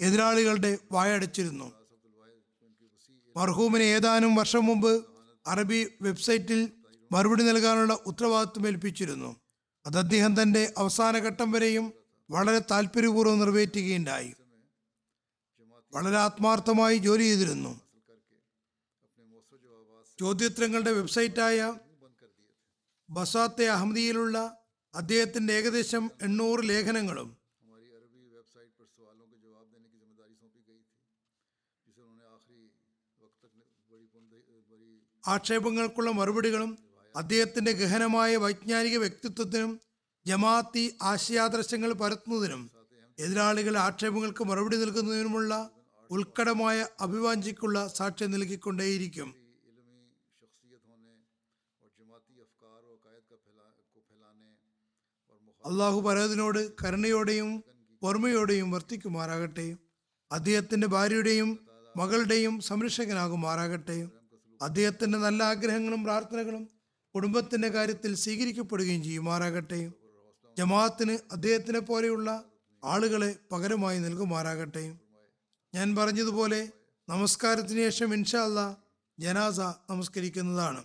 എതിരാളികളുടെ വായടച്ചിരുന്നു. മർഹൂമിന് ഏതാനും വർഷം മുമ്പ് അറബി വെബ്സൈറ്റിൽ മറുപടി നൽകാനുള്ള ഉത്തരവാദിത്വം ഏൽപ്പിച്ചിരുന്നു. അത് അദ്ദേഹം തന്റെ അവസാന ഘട്ടം വരെയും വളരെ താല്പര്യപൂർവം നിറവേറ്റുകയുണ്ടായി. വളരെ ആത്മാർത്ഥമായി ജോലി ചെയ്തിരുന്നു. ചോദ്യോത്തരങ്ങളുടെ വെബ്സൈറ്റായ ബസാത്തെ അഹമ്മദിയിലുള്ള അദ്ദേഹത്തിന്റെ ഏകദേശം എണ്ണൂറ് ലേഖനങ്ങളും ആക്ഷേപങ്ങൾക്കുള്ള മറുപടികളും അദ്ദേഹത്തിന്റെ ഗഹനമായ വൈജ്ഞാനിക വ്യക്തിത്വത്തിനും ജമാഅത്തി ആശയാദർശങ്ങൾ പരത്തുന്നതിനും എതിരാളികളുടെ ആക്ഷേപങ്ങൾക്ക് മറുപടി നൽകുന്നതിനുമുള്ള ഉത്കടമായ അഭിവാഞ്ചിക്കുള്ള സാക്ഷ്യം നൽകിക്കൊണ്ടേയിരിക്കും. അള്ളാഹു പരേതിനോട് കരുണയോടെയും ഓർമ്മയോടെയും വർത്തിക്കുമാറാകട്ടെ. അദ്ദേഹത്തിന്റെ ഭാര്യയുടെയും മകളുടെയും സംരക്ഷകനാകുമാറാകട്ടെ. അദ്ദേഹത്തിന്റെ നല്ല ആഗ്രഹങ്ങളും പ്രാർത്ഥനകളും കുടുംബത്തിന്റെ കാര്യത്തിൽ സ്വീകരിക്കപ്പെടുകയും ചെയ്യുമാറാകട്ടെ. ജമാഅത്തിന് അദ്ദേഹത്തിനെ പോലെയുള്ള ആളുകളെ പകരമായി നൽകുമാറാകട്ടെ. ഞാൻ പറഞ്ഞതുപോലെ നമസ്കാരത്തിന് ശേഷം ഇൻഷാല്ല ജനാസ നമസ്കരിക്കുന്നതാണ്.